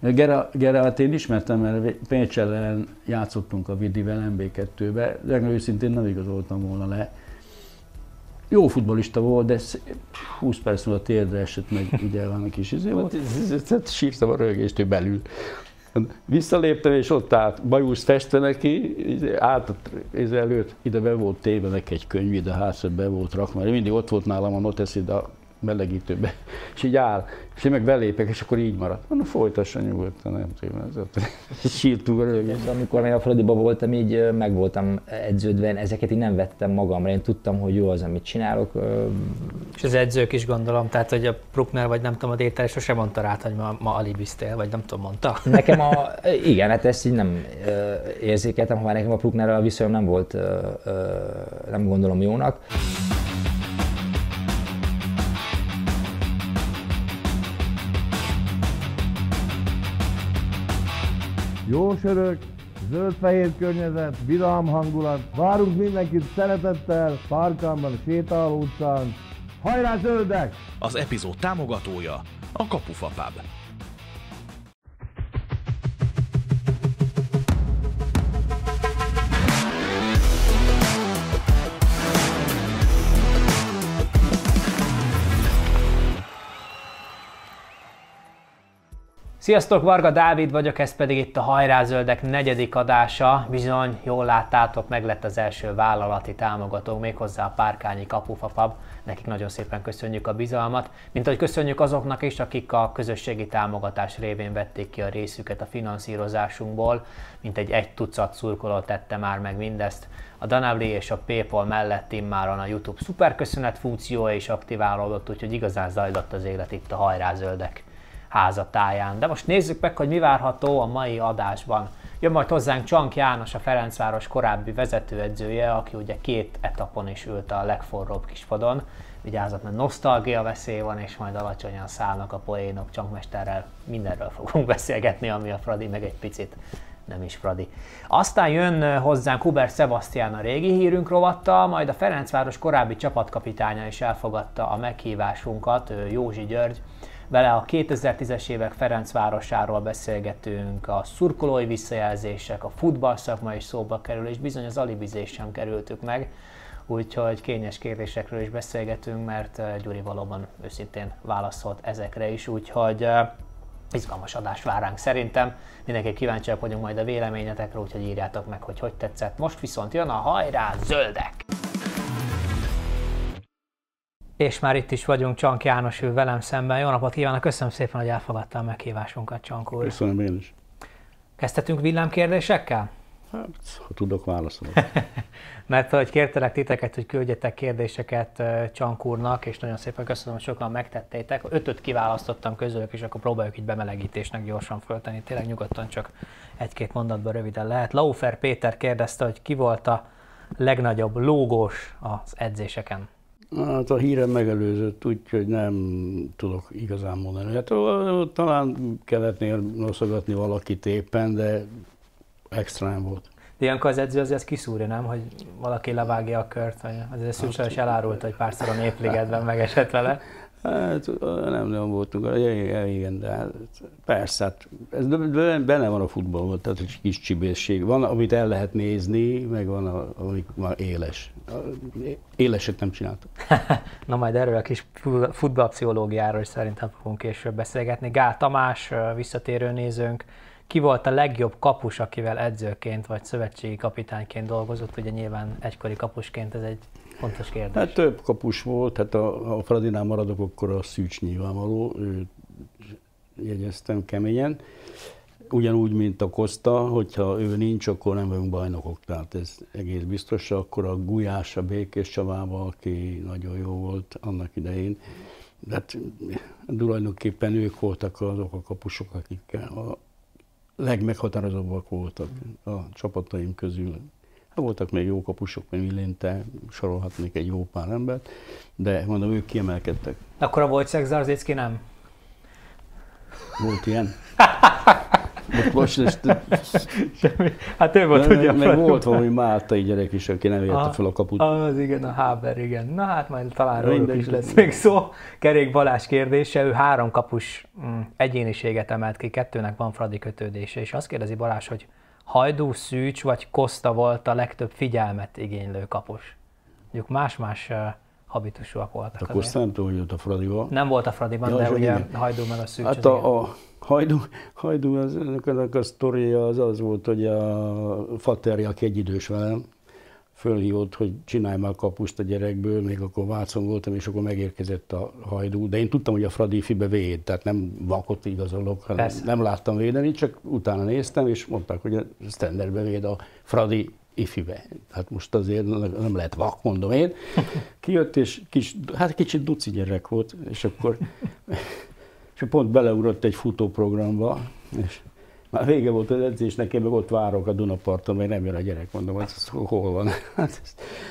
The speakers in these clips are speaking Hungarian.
Gera, Gerát én ismertem, mert Pécs ellen játszottunk a Vidivel MB2-be, de őszintén nem igazoltam volna le. Jó futbolista volt, de 20 perc múlva térdre esett meg, ugye van a kis izé volt, sírtam a rögést, belül. Visszaléptem, és ott állt, bajusz feste neki, ez előtt, ide be volt téve neki egy könyv, ide hátszat be volt rakva, mindig ott volt nálam a noteszid a melegítőbe, és így áll, és én meg belépek, és akkor így maradt. Na, folytassa nyugodtan, nem tudom, ez ott sírtunk a rögést. Amikor én a Fradiba voltam, így meg voltam edződve, ezeket én nem vettem magamra, én tudtam, hogy jó az, amit csinálok. És az edzők is gondolom, tehát hogy a Prukner, vagy nem tudom, a Déter sose mondta rá, hogy ma, ma alibiztél, vagy nem tudom, mondta? Nekem a, igen, hát ezt így nem érzékeltem, ha nekem a Pruknerrel a viszonyom nem volt, nem gondolom jónak. Jó sörök, zöld-fehér környezet, vidám hangulat. Várunk mindenkit szeretettel, Párkánban, Sétáló utcán. Hajrá zöldek! Az epizód támogatója a Kapufa Pub. Sziasztok, Varga Dávid vagyok, ez pedig itt a Hajrázöldek negyedik adása. Bizony, jól láttátok, meg lett az első vállalati támogató, méghozzá a Párkányi Kapufapab. Nekik nagyon szépen köszönjük a bizalmat, mint ahogy köszönjük azoknak is, akik a közösségi támogatás révén vették ki a részüket a finanszírozásunkból, mint egy egy tucat szurkoló tette már meg mindezt. A Danabli és a Paypal mellett immáron a YouTube szuperköszönet funkciója is aktiválódott, úgyhogy igazán zajlott az élet itt a Hajrázöldek házatáján. De most nézzük meg, hogy mi várható a mai adásban. Jön majd hozzánk Csank János, a Ferencváros korábbi vezetőedzője, aki ugye két etapon is ült a legforróbb kispadon. Vigyázat, mert nosztalgia veszély van, és majd alacsonyan szállnak a poénok. Csankmesterrel mindenről fogunk beszélgetni, ami a Fradi, meg egy picit nem is Fradi. Aztán jön hozzánk Hubert Sebastian a régi hírünk rovattal, majd a Ferencváros korábbi csapatkapitánya is elfogadta a meghívásunkat, Józsi György, vele a 2010-es évek Ferencvárosáról beszélgetünk, a szurkolói visszajelzések, a futball szakma is szóba kerül, és bizony az alibizés sem kerültük meg. Úgyhogy kényes kérdésekről is beszélgetünk, mert eh, Gyuri valóban őszintén válaszolt ezekre is, úgyhogy eh, izgalmas adás vár ránk szerintem. Mindenki kíváncsiak vagyunk majd a véleményetekre, úgyhogy írjátok meg, hogy hogy tetszett. Most viszont jön a hajrá zöldek! És már itt is vagyunk, Csank János ő velem szemben. Jó napot kívánok, köszönöm szépen, hogy elfogadta a meghívásunkat, Csank úr. Köszönöm én is. Kezdhetünk villámkérdésekkel? Hát, ha tudok válaszolni. Mert hogy kértelek titeket, hogy küldjetek kérdéseket Csank úrnak, és nagyon szépen köszönöm, hogy sokan megtettétek. Ötöt kiválasztottam közülük, és akkor próbáljuk így bemelegítésnek gyorsan föltenni. Tényleg nyugodtan csak egy-két mondatban röviden lehet. Laufer Péter kérdezte, hogy ki volt a legnagyobb lógós az edzéseken. Hát a hírem megelőzött, úgyhogy nem tudok igazán mondani. Hát talán kellettnél noszogatni valakit éppen, de extrán volt. De ilyenkor az edző azért kiszúrja, nem? Hogy valaki levágja a kört, vagy azért Szűcsel is elárult, hogy párszor a népligetben megesett vele. Hát nem nagyon voltunk, igen, de hát, persze, hát ez benne van a futballban, tehát egy kis csibészség. Van, amit el lehet nézni, meg van, ami már éles. Éleset nem csináltak. Na majd erről a kis futballpszichológiáról is szerintem fogunk később beszélgetni. Gál Tamás, visszatérő nézőnk, ki volt a legjobb kapus, akivel edzőként vagy szövetségi kapitányként dolgozott? Ugye nyilván egykori kapusként ez egy Fontos kérdés. Hát több kapus volt, hát a, a Fradinál maradok, akkor a Szűcs nyilvánvaló, őt jegyeztem keményen. Ugyanúgy, mint a Kosta, hogyha ő nincs, akkor nem vagyunk bajnokok, tehát ez egész biztos. Akkor a Gulyás, a Békés Csabával, aki nagyon jó volt annak idején. De hát tulajdonképpen ők voltak azok a kapusok, akik a legmeghatározóbbak voltak a csapataim közül. Voltak még jó kapusok, mint Millinte, sorolhatnék egy jó pár embert, de mondom, ők kiemelkedtek. Akkor a Wojciech Zarzicki nem? Volt ilyen? Most, most ezt, Semmi. Hát ő volt meg, ugye meg volt valami máltai gyerek is, aki nem érte fel a kaput. Az igen, a Haber, igen. Na hát majd talán Mindegy. is lesz még szó. Kerék Balázs kérdése, ő három kapus mm, egyéniséget emelt ki, kettőnek van Fradi kötődése, és azt kérdezi Balázs, hogy Hajdú, Szűcs vagy Koszta volt a legtöbb figyelmet igénylő kapus. Mondjuk más-más habitusúak voltak. Akkor azért. nem tudom, hogy jött a Fradival. Nem volt a Fradiban, Ja, de ugye igen. Hajdú meg a Szűcs. Hát a, a hajdú, hajdú az, ennek a sztoria az az volt, hogy a Faterja, aki egy idős velem, fölhívott, hogy csinálj már kapust a gyerekből, még akkor Vácon voltam, és akkor megérkezett a hajdú. De én tudtam, hogy a Fradi fibe véd, tehát nem vakot igazolok, hanem Persze. nem láttam védeni, csak utána néztem, és mondták, hogy a standardbe véd a Fradi ifibe. Hát most azért nem lehet vak, mondom én. Kijött, és kis, hát kicsit duci gyerek volt, és akkor és pont beleugrott egy futóprogramba, és már vége volt az edzésnek, én meg ott várok a Dunaparton, mert nem jön a gyerek, mondom, hogy ez hol van. Hát,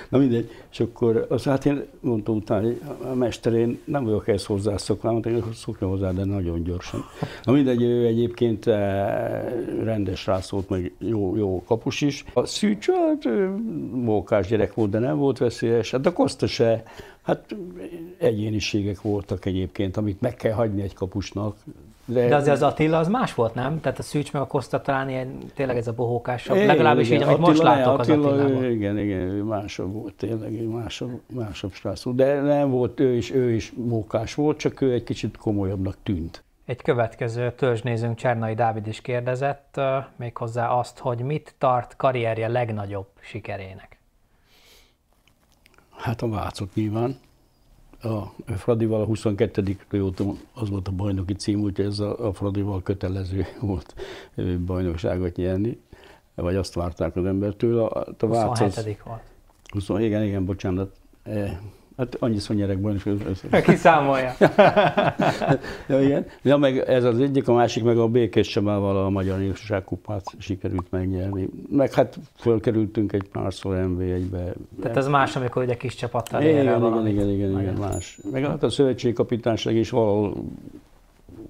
na mindegy, és akkor azt hát én mondtam utána, hogy a mester, én nem vagyok ehhez hozzászokva, mondtam, hogy szokja hozzá, de nagyon gyorsan. Na mindegy, ő egyébként eh, rendes rászólt, meg jó, jó kapus is. A Szűcs, hát mókás gyerek volt, de nem volt veszélyes. Hát a Koszta se, hát egyéniségek voltak egyébként, amit meg kell hagyni egy kapusnak. De azért az Attila az más volt, nem? Tehát a Szűcs meg a Koszta talán ilyen, tényleg ez a bohókásabb. Igen, Legalábbis így, igen. amit most Attila- látok az Attila, Attilában. igen, igen, másabb volt tényleg, másabb, másabb volt. De nem volt, ő is, ő is mókás volt, csak ő egy kicsit komolyabbnak tűnt. Egy következő törzsnézőnk Csernai Dávid is kérdezett, méghozzá azt, hogy mit tart karrierje legnagyobb sikerének. Hát a Vácot nyilván. A Fradival a 22. Toyota az volt a bajnoki cím, úgyhogy ez a, a Fradival kötelező volt bajnokságot nyerni, vagy azt várták az embertől. A, a Vác az, 27. volt. 20, igen, igen, bocsánat. Eh, Hát annyiszor nyerek bajnokságot. Kiszámolja. Ja, igen. Ja, meg ez az egyik, a másik meg a Békés Csabával a Magyar Népsország kupát sikerült megnyerni. Meg hát fölkerültünk egy párszor MV1-be. Tehát ez más, amikor ugye kis csapattal igen, igen, igen, igen, igen, igen, más. Meg hát a szövetségkapitányság is valahol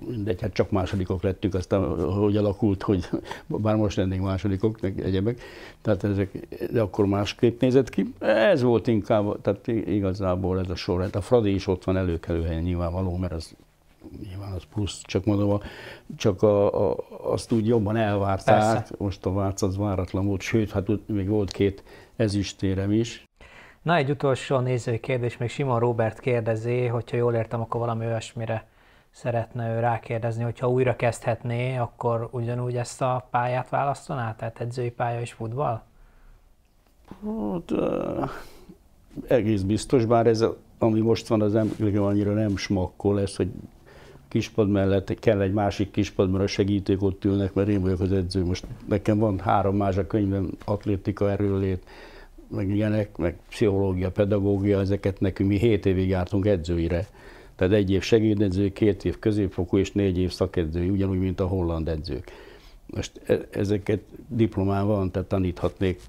mindegy, hát csak másodikok lettünk, aztán hogy alakult, hogy bár most lennénk másodikok, meg egyebek, tehát ezek, de akkor másképp nézett ki. Ez volt inkább, tehát igazából ez a sor. Hát a Fradi is ott van előkelő helyen nyilvánvaló, mert az nyilván az plusz, csak mondom, a, csak a, a, azt úgy jobban elvárták, Persze. most a Vác az váratlan volt, sőt, hát ott még volt két ezüstérem is, Na, egy utolsó nézői kérdés, még Simon Robert kérdezi, hogyha jól értem, akkor valami olyasmire szeretne ő rákérdezni, hogyha újra kezdhetné, akkor ugyanúgy ezt a pályát választaná? Tehát edzői pálya és futball? Hát, uh, egész biztos, bár ez, ami most van, az nem, annyira nem smakkol, ez, hogy kispad mellett kell egy másik kispad, mert a segítők ott ülnek, mert én vagyok az edző. Most nekem van három más a könyvem, atlétika, erőlét, meg ilyenek, meg pszichológia, pedagógia, ezeket nekünk mi 7 évig jártunk edzőire. Tehát egy év segédedző, két év középfokú és négy év szakedző, ugyanúgy, mint a holland edzők. Most e- ezeket diplomán van, tehát taníthatnék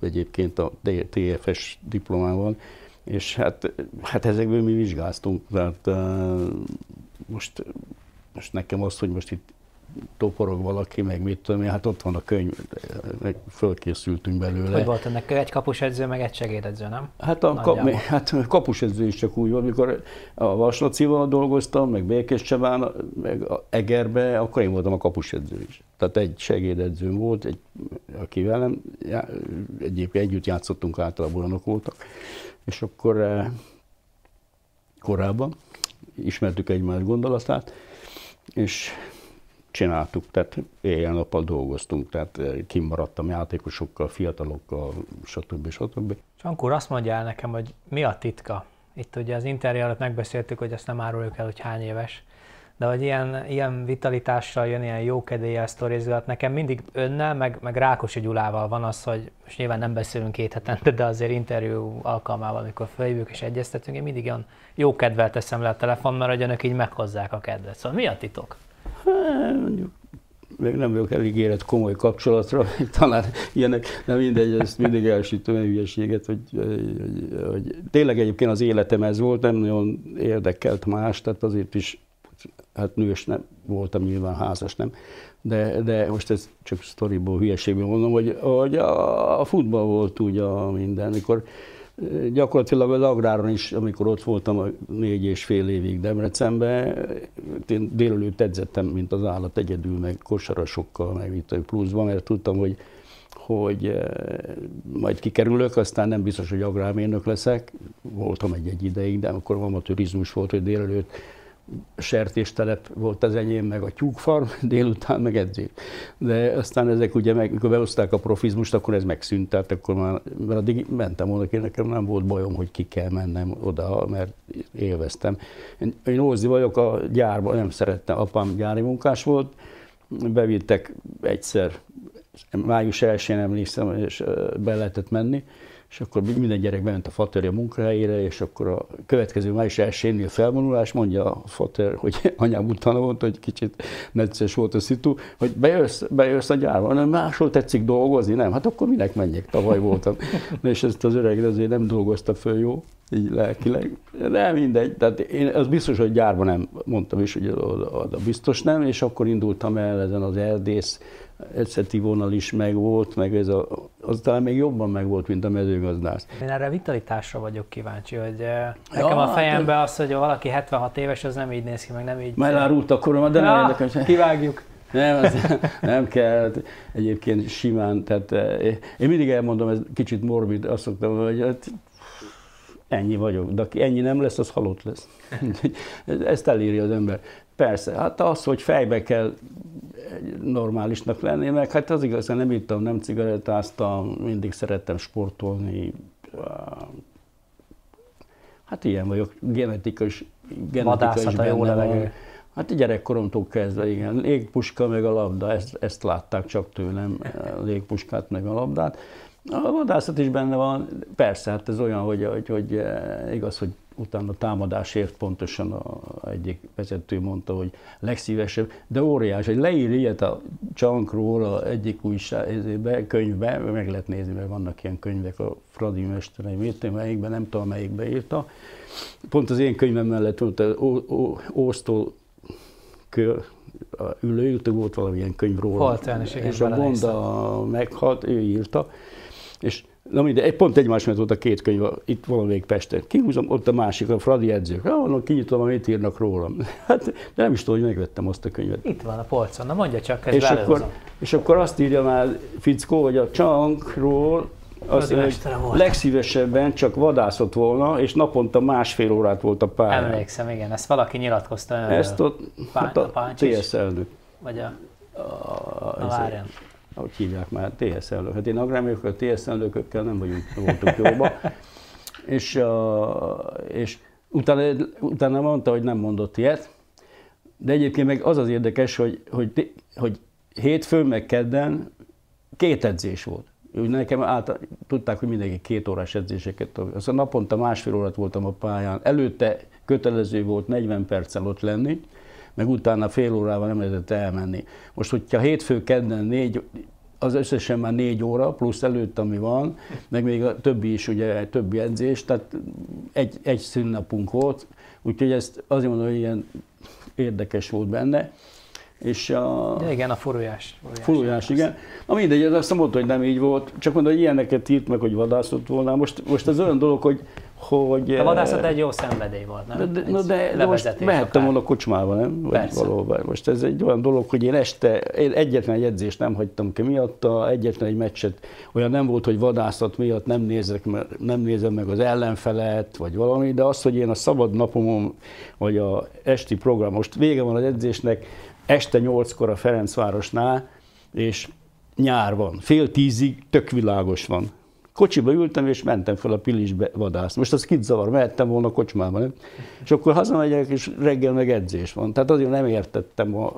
egyébként a TFS diplomán van, és hát, hát ezekből mi vizsgáztunk, tehát uh, most, most nekem az, hogy most itt toporog valaki, meg mit tudom én, hát ott van a könyv, meg fölkészültünk belőle. Hogy volt ennek egy kapus edző, meg egy segédedző, nem? Hát a, kap, hát a kapusedző is csak úgy volt, mikor a Vaslacival dolgoztam, meg Békés Csabán, meg a Egerbe, akkor én voltam a kapusedző is. Tehát egy segédedzőm volt, egy, aki velem, já- egyébként együtt játszottunk, általában olyanok voltak, és akkor eh, korábban ismertük egymás gondolatát, és csináltuk, tehát éjjel-nappal dolgoztunk, tehát eh, kimaradtam játékosokkal, fiatalokkal, stb. stb. Csankúr azt mondja el nekem, hogy mi a titka. Itt ugye az interjú előtt megbeszéltük, hogy ezt nem áruljuk el, hogy hány éves. De hogy ilyen, ilyen vitalitással jön, ilyen jókedéllyel sztorizgat, nekem mindig önnel, meg, meg Rákosi Gyulával van az, hogy most nyilván nem beszélünk két hetente, de azért interjú alkalmával, amikor följövünk és egyeztetünk, én mindig olyan jó kedvel teszem le a telefon, mert hogy önök így meghozzák a kedvet. Szóval mi a titok? Hát, mondjuk, még nem vagyok elég érett komoly kapcsolatra, talán ilyenek, de mindegy, ezt mindig elsütöm a hülyeséget, hogy, hogy, hogy tényleg egyébként az életem ez volt, nem nagyon érdekelt más, tehát azért is hát nős nem voltam, nyilván házas nem, de, de most ez csak sztoriból, hülyeségből mondom, hogy, hogy a, a futball volt úgy a minden, mikor gyakorlatilag az agráron is, amikor ott voltam a négy és fél évig Debrecenben, én délelőtt edzettem, mint az állat egyedül, meg kosarasokkal, meg itt pluszban, mert tudtam, hogy hogy eh, majd kikerülök, aztán nem biztos, hogy agrármérnök leszek. Voltam egy-egy ideig, de akkor amatőrizmus volt, hogy délelőtt sertéstelep volt az enyém, meg a tyúkfarm, délután meg edzés. De aztán ezek ugye, meg, mikor behozták a profizmust, akkor ez megszűnt, tehát akkor már, mert addig mentem volna, nekem nem volt bajom, hogy ki kell mennem oda, mert élveztem. Én, én Ózdi vagyok, a gyárban nem szerettem, apám gyári munkás volt, bevittek egyszer, május 1-én emlékszem, és be lehetett menni, és akkor minden gyerek bement a fater a munkahelyére, és akkor a következő május elsőnél felvonulás, mondja a fater, hogy anyám utána volt, hogy kicsit necces volt a szitu, hogy bejössz, bejössz a gyárba, nem máshol tetszik dolgozni, nem, hát akkor minek menjek, tavaly voltam. és ezt az öreg azért nem dolgozta föl jó, így lelkileg. De mindegy, tehát én az biztos, hogy gyárban nem mondtam is, hogy oda biztos nem, és akkor indultam el ezen az erdész edzeti vonal is megvolt, meg ez a, az talán még jobban megvolt, mint a mezőgazdász. Én erre vitalitásra vagyok kíváncsi, hogy ja, nekem a hát fejembe az, hogy valaki 76 éves, az nem így néz ki, meg nem így... Már elárult a koromat, de ja, nem érdekel. Kivágjuk. Nem, az, nem kell. Egyébként simán, tehát eh, én mindig elmondom, ez kicsit morbid, azt szoktam, hogy hát, ennyi vagyok, de aki ennyi nem lesz, az halott lesz. Ezt elírja az ember. Persze, hát az, hogy fejbe kell normálisnak lenni, meg hát az igaz, nem ittam, nem cigarettáztam, mindig szerettem sportolni. Hát ilyen vagyok, genetikus, genetikai a jó levegő. Hát gyerekkoromtól kezdve, igen. Légpuska meg a labda, ezt, ezt látták csak tőlem, a légpuskát meg a labdát. A vadászat is benne van, persze, hát ez olyan, hogy, hogy, hogy igaz, hogy utána támadásért pontosan a, egyik vezető mondta, hogy legszívesebb, de óriás, hogy leír ilyet a csankról a egyik újságbe, könyvbe, meg lehet nézni, mert vannak ilyen könyvek a Fradi mesterei, mit, melyikben, nem tudom melyikbe írta. Pont az én könyvem mellett volt az Ósztól kör, ülő, volt valamilyen könyv róla. Halt és a Bonda meghalt, ő írta, és Na mindegy, egy pont egymás mellett volt a két könyv, itt valamelyik Pesten. Kihúzom, ott a másik, a Fradi edzők. Ah, kinyitom, amit írnak rólam. Hát, de nem is tudom, hogy megvettem azt a könyvet. Itt van a polcon, na mondja csak, ez és akkor, és akkor azt írja már Fickó, hogy a csankról az legszívesebben csak vadászott volna, és naponta másfél órát volt a pályán. Emlékszem, igen, ezt valaki nyilatkozta. Ezt ott, pá, hát a, a TSZ elnök. Vagy a, a, a, a ahogy hívják már, TSZ elnök. Hát én agrármérnökök, a TSZ elnökökkel nem vagyunk, voltunk jóba. és, és utána, utána mondta, hogy nem mondott ilyet, de egyébként meg az az érdekes, hogy, hogy, hogy hétfőn meg kedden két edzés volt. Úgy nekem által, tudták, hogy mindenki két órás edzéseket. Aztán naponta másfél órát voltam a pályán. Előtte kötelező volt 40 perccel ott lenni, meg utána fél órával nem lehetett elmenni. Most, hogyha hétfő kedden négy, az összesen már négy óra, plusz előtt, ami van, meg még a többi is, ugye, többi edzés, tehát egy, egy szünnapunk volt, úgyhogy ezt azért mondom, hogy ilyen érdekes volt benne. És a... Ja, igen, a forujás. Forujás, igen. Na mindegy, azt mondta, hogy nem így volt, csak mondta, hogy ilyeneket írt meg, hogy vadászott volna. Most, most az olyan dolog, hogy hogy... A vadászat egy jó szenvedély volt, nem? De, de, de, de most mehettem volna kocsmába, nem? Vagy Persze. valóban. Most ez egy olyan dolog, hogy én este, én egyetlen egy edzést nem hagytam ki miatta, egyetlen egy meccset, olyan nem volt, hogy vadászat miatt nem, nézek, nem nézem meg az ellenfelet, vagy valami, de az, hogy én a szabad napomon, vagy a esti program, most vége van az edzésnek, este nyolckor a Ferencvárosnál, és nyár van, fél tízig tök világos van kocsiba ültem, és mentem fel a Pilisbe vadászni. Most az kit zavar, mehettem volna a kocsmába, nem? És akkor hazamegyek, és reggel meg edzés van. Tehát azért nem értettem a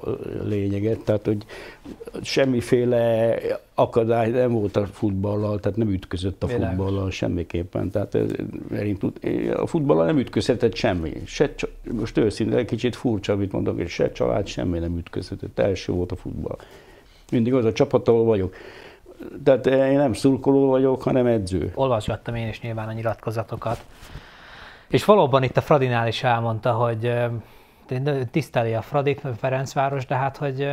lényeget, tehát hogy semmiféle akadály nem volt a futballal, tehát nem ütközött a Világos. futballal semmiképpen. Tehát a futballal nem ütközhetett semmi. Se, most őszintén kicsit furcsa, amit mondok, és se család, semmi nem ütközhetett. Első volt a futball. Mindig az a csapat, ahol vagyok tehát én nem szurkoló vagyok, hanem edző. Olvasgattam én is nyilván a nyilatkozatokat. És valóban itt a Fradinál is elmondta, hogy tiszteli a Fradit, Ferencváros, de hát, hogy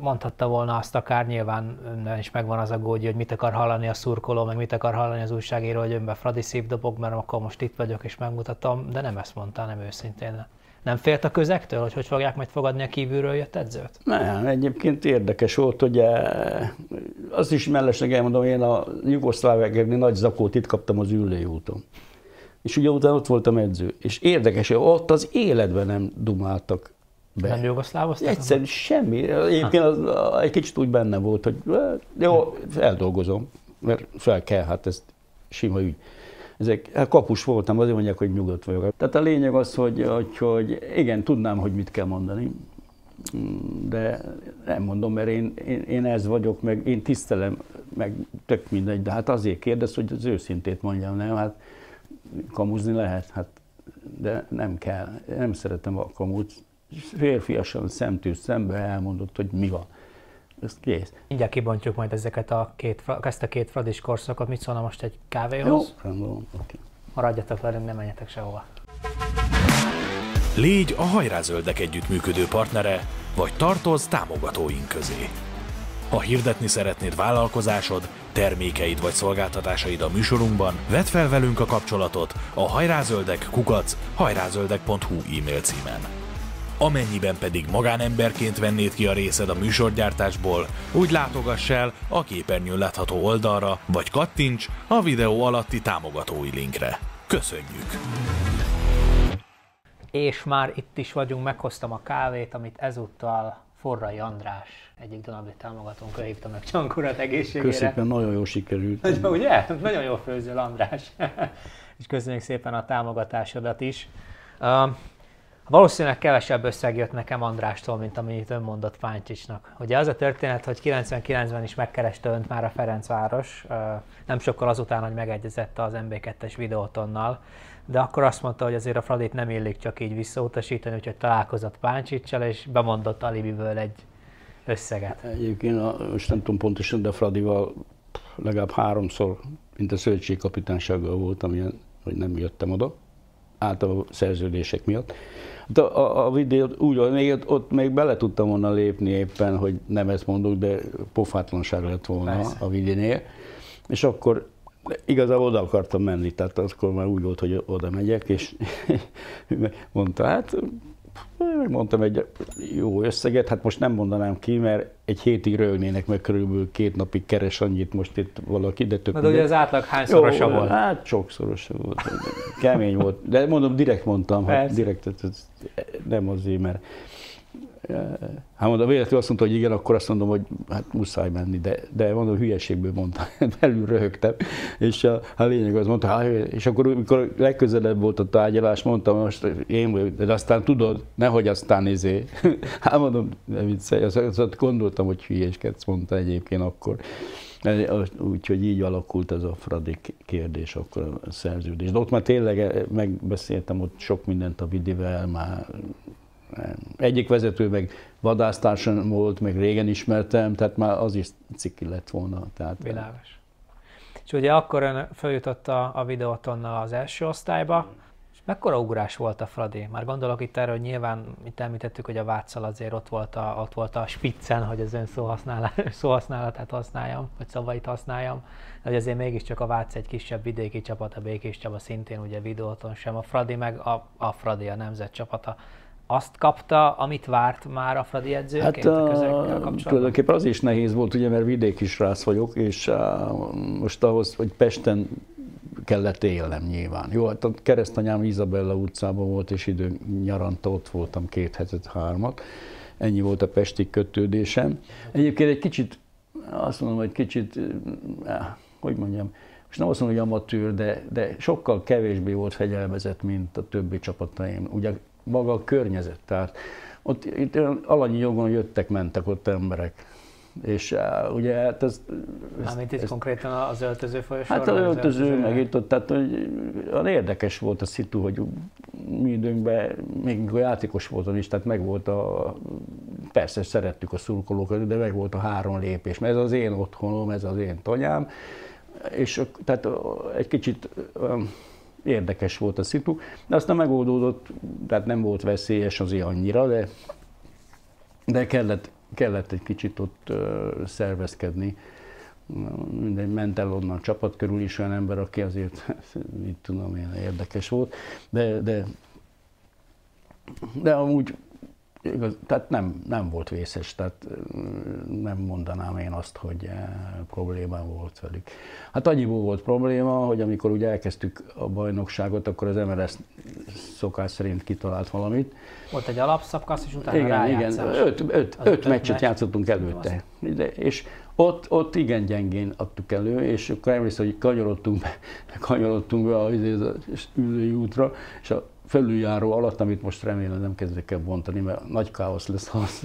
mondhatta volna azt akár nyilván önben is megvan az a gódja, hogy mit akar hallani a szurkoló, meg mit akar hallani az újságíró, hogy önben Fradi szép dobok, mert akkor most itt vagyok és megmutatom, de nem ezt mondta, nem őszintén. Nem félt a közektől, hogy hogy fogják majd fogadni a kívülről jött edzőt? Nem, egyébként érdekes volt, hogy azt is mellesleg elmondom, én a Jugoszláviáknél nagy zakót itt kaptam az ülői úton. És ugye utána ott voltam edző. És érdekes, hogy ott az életben nem dumáltak be. Nem jugoszlávoztak? Egyszerűen semmi. Egyébként az, egy kicsit úgy benne volt, hogy jó, eldolgozom, mert fel kell, hát ez sima ügy. Ezek, hát kapus voltam, azért mondják, hogy nyugodt vagyok. Tehát a lényeg az, hogy, hogy, igen, tudnám, hogy mit kell mondani, de nem mondom, mert én, én, én ez vagyok, meg én tisztelem, meg tök mindegy, de hát azért kérdez, hogy az őszintét mondjam, nem? Hát kamuzni lehet, hát, de nem kell. Nem szeretem a kamut. Férfiasan szemtől szembe elmondott, hogy mi van. Ez kész. Mindjárt kibontjuk majd ezeket a két, ezt a két fradis korszakot. Mit szólna most egy kávéhoz? Jó, rendben, oké. Maradjatok velünk, nem menjetek sehova. Légy a hajrázöldek együttműködő partnere, vagy tartoz támogatóink közé. Ha hirdetni szeretnéd vállalkozásod, termékeid vagy szolgáltatásaid a műsorunkban, vedd fel velünk a kapcsolatot a hajrázöldek kukac hajrázöldek.hu e-mail címen. Amennyiben pedig magánemberként vennéd ki a részed a műsorgyártásból, úgy látogass el a képernyőn látható oldalra, vagy kattints a videó alatti támogatói linkre. Köszönjük! És már itt is vagyunk, meghoztam a kávét, amit ezúttal Forrai András, egyik Donabli támogatónk, ő hívta meg Csankurat egészségére. Köszönöm, nagyon jól sikerült. Nagyon, ugye? Nagyon jól főzöl András. és köszönjük szépen a támogatásodat is. Uh, valószínűleg kevesebb összeg jött nekem Andrástól, mint amit ön mondott Fáncsicsnak. Ugye az a történet, hogy 99-ben is megkereste önt már a Ferencváros, nem sokkal azután, hogy megegyezett az MB2-es videótonnal, de akkor azt mondta, hogy azért a Fradit nem illik csak így visszautasítani, úgyhogy találkozott Páncsicsal, és bemondott Alibiből egy összeget. Egyébként a, most nem tudom pontosan, de Fradival legalább háromszor, mint a szövetségkapitánysággal voltam ilyen, hogy nem jöttem oda, általában szerződések miatt. De a, a videót úgy, még ott még bele tudtam volna lépni éppen, hogy nem ezt mondok, de pofátlanság lett volna Persze. a videónél. És akkor igazából oda akartam menni, tehát akkor már úgy volt, hogy oda megyek, és mondta, hát mondtam egy jó összeget, hát most nem mondanám ki, mert egy hétig rögnének, meg körülbelül két napig keres annyit most itt valaki, de több. De ugye az átlag hányszorosa jó, volt? Hát sokszorosa volt, kemény volt, de mondom, direkt mondtam, hát direkt, nem azért, mert Hát mondom, véletlenül azt mondta, hogy igen, akkor azt mondom, hogy hát muszáj menni, de, de mondom, hülyeségből mondta, belül röhögtem, és a, a lényeg az mondta, hát, és akkor, amikor legközelebb volt a tárgyalás, mondtam, most én vagyok, de aztán tudod, nehogy aztán izé. Hát mondom, ne viccelj, azt, azt gondoltam, hogy hülyéskedsz, mondta egyébként akkor. Úgyhogy így alakult ez a Fradi kérdés, akkor a szerződés. De ott már tényleg megbeszéltem ott sok mindent a Vidivel, már egyik vezető meg vadásztársam volt, meg régen ismertem, tehát már az is ciki lett volna. Tehát, Világos. És ugye akkor ön feljutott a, a videótonnal az első osztályba, és mekkora ugrás volt a Fradi? Már gondolok itt erről, hogy nyilván itt említettük, hogy a Váccal azért ott volt a, ott volt a spiccen, hogy az ön szóhasználatát használjam, vagy szavait használjam, de hogy azért mégiscsak a Vác egy kisebb vidéki csapat, a Békés Csaba szintén ugye videóton sem, a Fradi meg a, a Fradi, a nemzet csapata azt kapta, amit várt már a Fradi edzőként hát, a kapcsolatban? Tulajdonképpen az is nehéz volt, ugye, mert vidéki rász vagyok, és most ahhoz, hogy Pesten kellett élnem nyilván. Jó, hát a keresztanyám Izabella utcában volt, és idő nyaranta ott voltam két hetet, hármat. Ennyi volt a pesti kötődésem. Egyébként egy kicsit, azt mondom, hogy kicsit, hogy mondjam, most nem azt mondom, hogy amatőr, de, de sokkal kevésbé volt fegyelmezett, mint a többi csapataim. Ugye maga a környezet. Tehát ott itt alanyi jogon jöttek, mentek ott emberek. És uh, ugye hát ez... Mármint itt ez, konkrétan az öltöző folyosó? Hát az öltöző, öltöző meg itt ott, tehát hogy olyan érdekes volt a szitu, hogy mi időnkben, még mikor játékos voltam is, tehát meg volt a, persze szerettük a szurkolókat, de meg volt a három lépés, mert ez az én otthonom, ez az én tanyám, és tehát egy kicsit érdekes volt a szitu, aztán megoldódott, tehát nem volt veszélyes azért annyira, de, de kellett, kellett egy kicsit ott szervezkedni. Mindegy, ment el onnan a csapat körül is olyan ember, aki azért, mit tudom én, érdekes volt, de, de, de amúgy igaz, tehát nem, nem volt vészes, tehát nem mondanám én azt, hogy probléma volt velük. Hát annyiból volt probléma, hogy amikor ugye elkezdtük a bajnokságot, akkor az MLS szokás szerint kitalált valamit. Volt egy alapszakasz, és utána igen, rájátszás. igen, öt, öt, öt, öt meccset meccs. játszottunk előtte. De, és ott, ott igen gyengén adtuk elő, és akkor emlékszem, hogy kanyarodtunk be, kanyarodtunk be a, a, a útra, és a felüljáró alatt, amit most remélem nem kezdek el bontani, mert nagy káosz lesz, ha azt,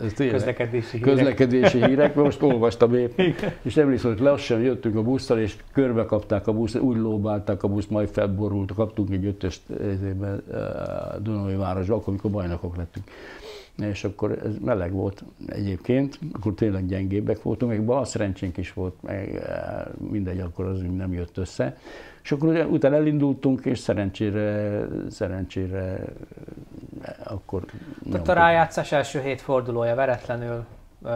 ez tényleg, közlekedési hírek. Közlekedési hírek, mert most olvastam épp. És emlékszem, hogy lassan jöttünk a busszal, és körbe kapták a buszt, úgy lóbálták a buszt, majd felborult, kaptunk egy ötöst eh, Dunai városban, akkor, amikor bajnokok lettünk. És akkor ez meleg volt egyébként, akkor tényleg gyengébbek voltunk, meg bal szerencsénk is volt, meg eh, mindegy, akkor az nem jött össze. És akkor utána elindultunk, és szerencsére, szerencsére akkor... Tehát a rájátszás első hét fordulója veretlenül uh,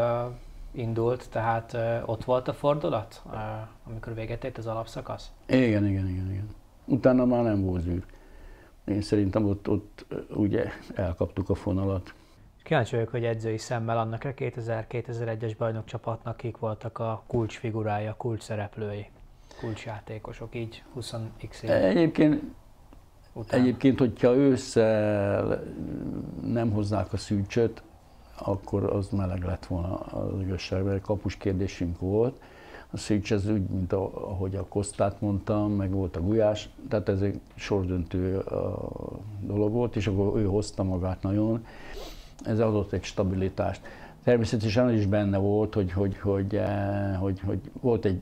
indult, tehát uh, ott volt a fordulat, uh, amikor véget ért az alapszakasz? Igen, igen, igen, igen. Utána már nem volt zűr. Én szerintem ott, ott ugye elkaptuk a fonalat. Kíváncsi vagyok, hogy edzői szemmel annak a 2000-2001-es bajnokcsapatnak kik voltak a kulcsfigurája, kulcs szereplői kulcsjátékosok, így 20x év Egyébként, után. egyébként, hogyha ősszel nem hozzák a szűcsöt, akkor az meleg lett volna az igazság, mert kapus kérdésünk volt. A szűcs ez úgy, mint ahogy a Kosztát mondtam, meg volt a Gulyás, tehát ez egy sordöntő dolog volt, és akkor ő hozta magát nagyon. Ez adott egy stabilitást. Természetesen az is benne volt, hogy, hogy, hogy, eh, hogy, hogy volt egy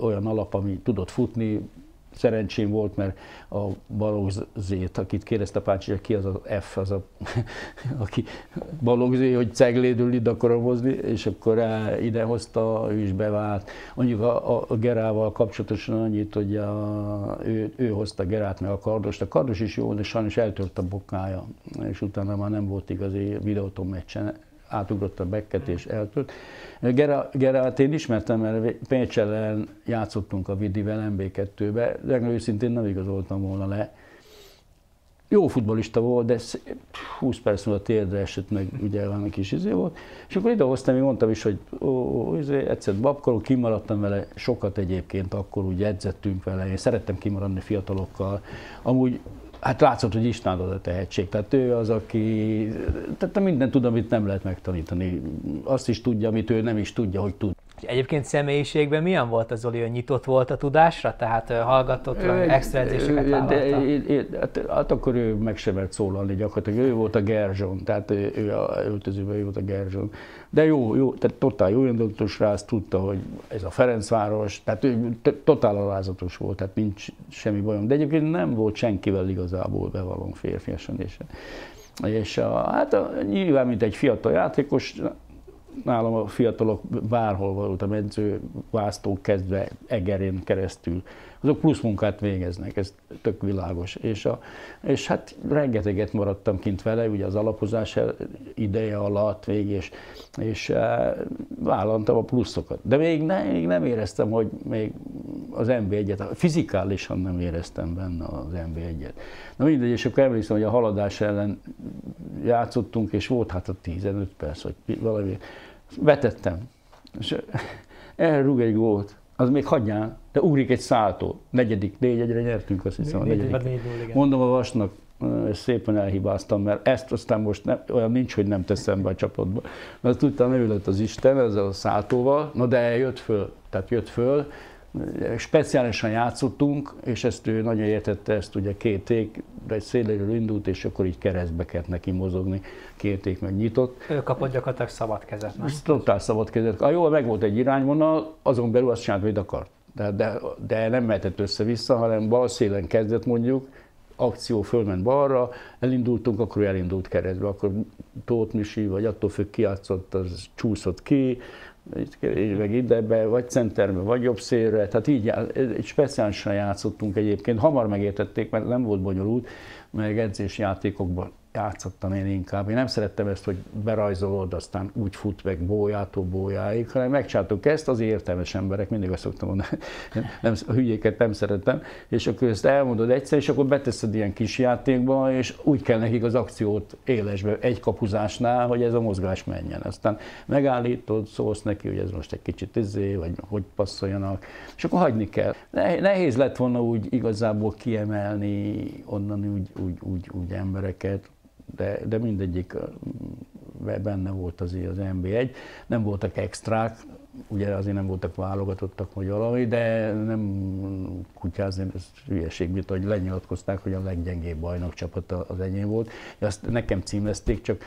olyan alap, ami tudott futni, szerencsém volt, mert a Balogzét, akit kérdezte Pácsi, hogy ki az a F, az a, aki Balogzé, hogy ceglédül ide akarom hozni, és akkor ide hozta, ő is bevált. Mondjuk a, a Gerával kapcsolatosan annyit, hogy a, ő, ő hozta Gerát meg a kardost. A kardos is jó, de sajnos eltört a bokája, és utána már nem volt igazi videóton meccsen, átugrott a bekket és eltölt. Gerát én ismertem, mert Pécs ellen játszottunk a Vidivel MB2-be, de őszintén nem igazoltam volna le. Jó futbolista volt, de 20 perc múlva térdre esett, meg ugye valami kis izé volt. És akkor idehoztam, én mondtam is, hogy ó, ó, izé, egyszer babkorú, kimaradtam vele sokat egyébként, akkor úgy edzettünk vele, én szerettem kimaradni fiatalokkal. Amúgy Hát látszott, hogy Isten ad a tehetség. Tehát ő az, aki tehát minden tud, amit nem lehet megtanítani. Azt is tudja, amit ő nem is tudja, hogy tud. Egyébként személyiségben milyen volt az Zoli, nyitott volt a tudásra? Tehát hallgatott, extra edzéseket vállalta? hát, hát, akkor ő meg sem mert szólalni gyakorlatilag. Ő volt a Gerzson, tehát ő, ő a öltözőben ő volt a Gerzson. De jó, jó, tehát totál jó indulatos rá, azt tudta, hogy ez a Ferencváros, tehát ő totál alázatos volt, tehát nincs semmi bajom. De egyébként nem volt senkivel igazából bevallom férfiasan. És, és a, hát a, nyilván, mint egy fiatal játékos, nálam a fiatalok bárhol voltam edző, vásztó kezdve Egerén keresztül, azok plusz munkát végeznek, ez tök világos. És, a, és hát rengeteget maradtam kint vele, ugye az alapozás ideje alatt végig, és, és e, vállaltam a pluszokat. De még, ne, még nem éreztem, hogy még az MB1-et, fizikálisan nem éreztem benne az MB1-et. Na mindegy, és akkor emlékszem, hogy a haladás ellen játszottunk, és volt hát a 15 perc, vagy valami, vetettem, és elrúg egy gólt, az még hagyján, de ugrik egy száltó, negyedik, négy egyre nyertünk, azt hiszem, a negyedik. Mondom a Vasnak, szépen elhibáztam, mert ezt aztán most nem, olyan nincs, hogy nem teszem be a csapatba. Mert tudtam, ő lett az Isten ezzel a száltóval, na de jött föl, tehát jött föl, speciálisan játszottunk, és ezt ő nagyon értette, ezt ugye két ég, egy széléről indult, és akkor így keresztbe kellett neki mozogni, két ég meg nyitott. Ő kapott gyakorlatilag szabad kezet, nem? Totál szabad kezet. A jó, meg volt egy irányvonal, azon belül azt csinált, hogy akart. De, de, de nem mehetett össze-vissza, hanem bal szélen kezdett mondjuk, akció fölment balra, elindultunk, akkor elindult keresztbe, akkor Tóth Misi, vagy attól függ kiátszott, az csúszott ki, meg idebe, vagy centerbe, vagy jobb szélre, tehát így egy speciálisan játszottunk egyébként, hamar megértették, mert nem volt bonyolult, meg edzés játékokban játszottam én inkább. Én nem szerettem ezt, hogy berajzolod, aztán úgy fut meg bójától bójáig, hanem megcsátok ezt, az értelmes emberek, mindig azt szoktam mondani, nem, a hülyéket nem szeretem, és akkor ezt elmondod egyszer, és akkor beteszed ilyen kis játékba, és úgy kell nekik az akciót élesbe, egy kapuzásnál, hogy ez a mozgás menjen. Aztán megállítod, szólsz neki, hogy ez most egy kicsit izé, vagy hogy passzoljanak, és akkor hagyni kell. Nehéz lett volna úgy igazából kiemelni onnan úgy, úgy, úgy, úgy embereket, de, de mindegyik benne volt azért az NB1. Nem voltak extrák, ugye azért nem voltak válogatottak, vagy valami, de nem kutyázni, ez hülyeség, mint hogy lenyilatkozták, hogy a leggyengébb bajnok csapata az enyém volt. Azt nekem címezték, csak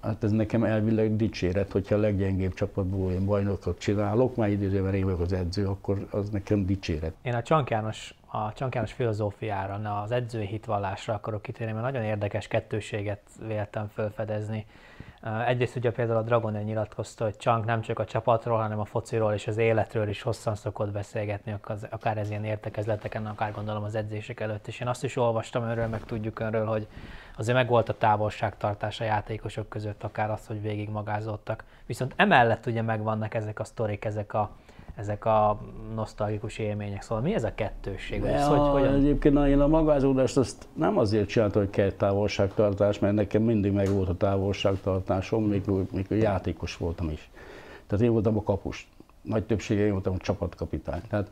hát ez nekem elvileg dicséret, hogyha a leggyengébb csapatból én bajnokot csinálok, már időzőben én vagyok az edző, akkor az nekem dicséret. Én a Csank János, a Csank János filozófiára, az edzői hitvallásra akarok kitérni, mert nagyon érdekes kettőséget véltem felfedezni. Egyrészt ugye például a Dragon nyilatkozta, hogy Csank nem csak a csapatról, hanem a fociról és az életről is hosszan szokott beszélgetni, akár ez ilyen értekezleteken, akár gondolom az edzések előtt. És én azt is olvastam önről, meg tudjuk önről, hogy azért meg volt a távolságtartás a játékosok között, akár az, hogy végig magázottak. Viszont emellett ugye megvannak ezek a sztorik, ezek a, ezek a nosztalgikus élmények. Szóval mi ez a kettősség? Ez, hogy, hogyan... Egyébként na, én a magázódást azt nem azért csináltam, hogy kell távolságtartás, mert nekem mindig meg volt a távolságtartásom, mikor, mikor játékos voltam is. Tehát én voltam a kapus. Nagy többsége én voltam a csapatkapitány. Tehát,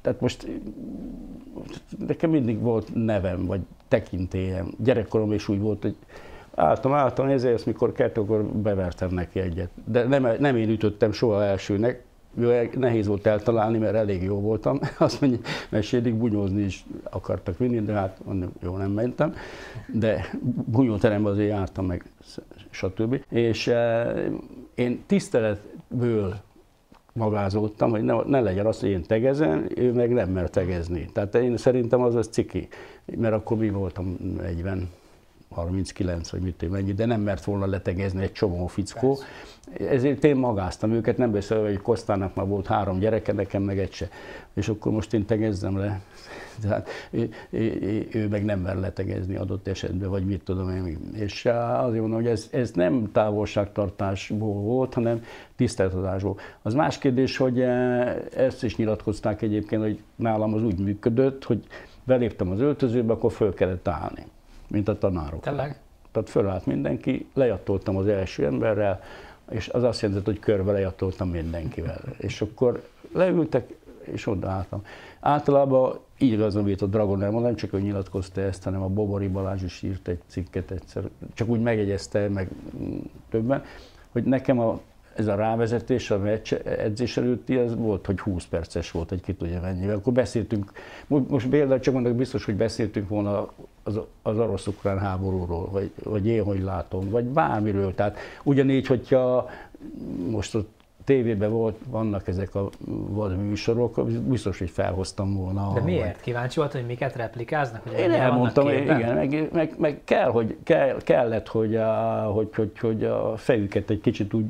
tehát most nekem mindig volt nevem, vagy tekintélyem. Gyerekkorom is úgy volt, hogy álltam, álltam, ezért mikor kettő, akkor bevertem neki egyet. De nem, nem én ütöttem soha elsőnek, nehéz volt eltalálni, mert elég jó voltam. Azt mondja, mesélik, bunyózni is akartak vinni, de hát mondom, jó, nem mentem. De bunyóteremben azért jártam meg, stb. És eh, én tiszteletből magázódtam, hogy ne, ne legyen az, hogy én tegezem, ő meg nem mer tegezni. Tehát én szerintem az az ciki, mert akkor mi voltam 40, 39, vagy mit mennyi, de nem mert volna letegezni egy csomó fickó. Persze. Ezért én magáztam őket, nem beszélve, hogy Kosztának már volt három gyereke, nekem meg egy se. És akkor most én tegezzem le. Tehát ő, ő, ő meg nem mer letegezni adott esetben, vagy mit tudom én. És azért mondom, hogy ez, ez nem távolságtartásból volt, hanem tiszteltetásból. Az más kérdés, hogy ezt is nyilatkozták egyébként, hogy nálam az úgy működött, hogy beléptem az öltözőbe, akkor föl kellett állni mint a tanárok. Tényleg? Tehát fölállt mindenki, lejattoltam az első emberrel, és az azt jelenti, hogy körbe lejattoltam mindenkivel. És akkor leültek, és odaálltam. Általában így igazán a Dragon Elmond, nem csak ő nyilatkozta ezt, hanem a Bobori Balázs is írt egy cikket egyszer, csak úgy megjegyezte, meg többen, hogy nekem a ez a rávezetés a meccs edzés előtti, az volt, hogy 20 perces volt, egy ki tudja mennyivel. Akkor beszéltünk, most például csak mondok, biztos, hogy beszéltünk volna az, az orosz-ukrán háborúról, vagy, vagy én hogy látom, vagy bármiről. Tehát ugyanígy, hogyha most ott tévében volt, vannak ezek a műsorok, biztos, hogy felhoztam volna. De miért? Vagy... Kíváncsi volt, hogy miket replikáznak? Hogy Én elmondtam, igen, meg, meg, meg, kell, hogy, kell, kellett, hogy a, hogy, hogy, hogy a fejüket egy kicsit úgy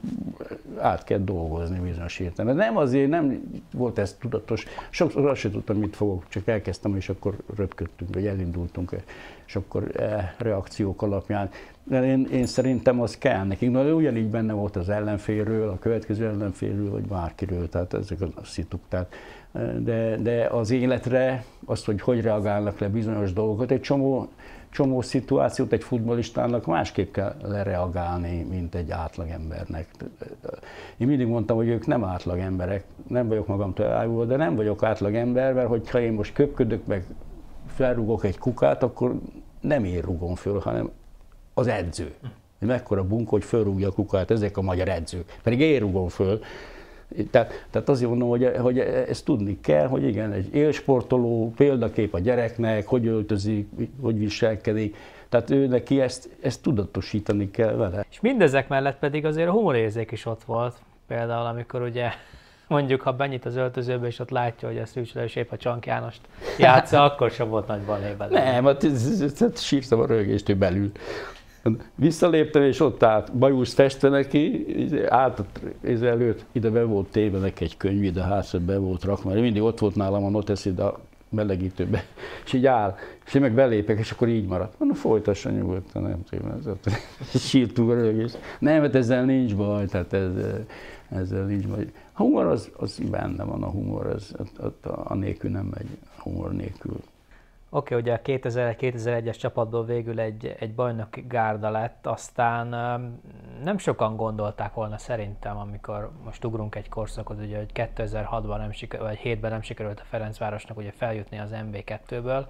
át kell dolgozni bizonyos értelemben. Nem azért, nem volt ez tudatos. Sokszor azt sem tudtam, mit fogok, csak elkezdtem, és akkor röpködtünk, vagy elindultunk, és akkor e, reakciók alapján de én, én szerintem az kell nekik. Na, ugyanígy benne volt az ellenfélről, a következő ellenfélről, vagy bárkiről, tehát ezek a szituk. Tehát, de, de az életre, azt, hogy hogy reagálnak le bizonyos dolgokat, egy csomó, csomó szituációt egy futbolistának másképp kell lereagálni, mint egy átlagembernek. Én mindig mondtam, hogy ők nem átlagemberek, nem vagyok magamtól elájulva, de nem vagyok átlagember, mert hogyha én most köpködök, meg felrúgok egy kukát, akkor nem én rúgom föl, hanem az edző. Mekkora bunkó, hogy fölrúgja a kukát, ezek a magyar edzők. Pedig én rúgom föl. Tehát, tehát azért mondom, hogy, hogy ezt tudni kell, hogy igen, egy élsportoló, példakép a gyereknek, hogy öltözik, hogy viselkedik, tehát ő neki ezt, ezt tudatosítani kell vele. És mindezek mellett pedig azért a humorérzék is ott volt. Például amikor ugye mondjuk, ha benyit az öltözőbe, és ott látja, hogy a Szűcsle és épp a Csank Jánost játsza, akkor sem volt nagy balé belőle. Nem, hát sírtam a rögést, ő belül. Visszaléptem, és ott állt, bajusz festve neki, állt ez előtt, ide be volt téve neki egy könyv, ide hátra be volt rakva, mindig ott volt nálam a noteszid a melegítőbe, és így áll, és én meg belépek, és akkor így maradt. Mondom, folytassa nyugodtan, nem tudom, ez sírtunk a rögés. Nem, mert ezzel nincs baj, tehát ez, ezzel nincs baj. A humor az, az benne van, a humor, az, a, a, a nélkül nem megy, a humor nélkül. Oké, okay, ugye a 2000-2001-es csapatból végül egy, egy bajnoki gárda lett, aztán nem sokan gondolták volna szerintem, amikor most ugrunk egy korszakot, ugye, hogy 2006-ban nem sikerült, vagy 7-ben nem sikerült a Ferencvárosnak ugye feljutni az MB2-ből,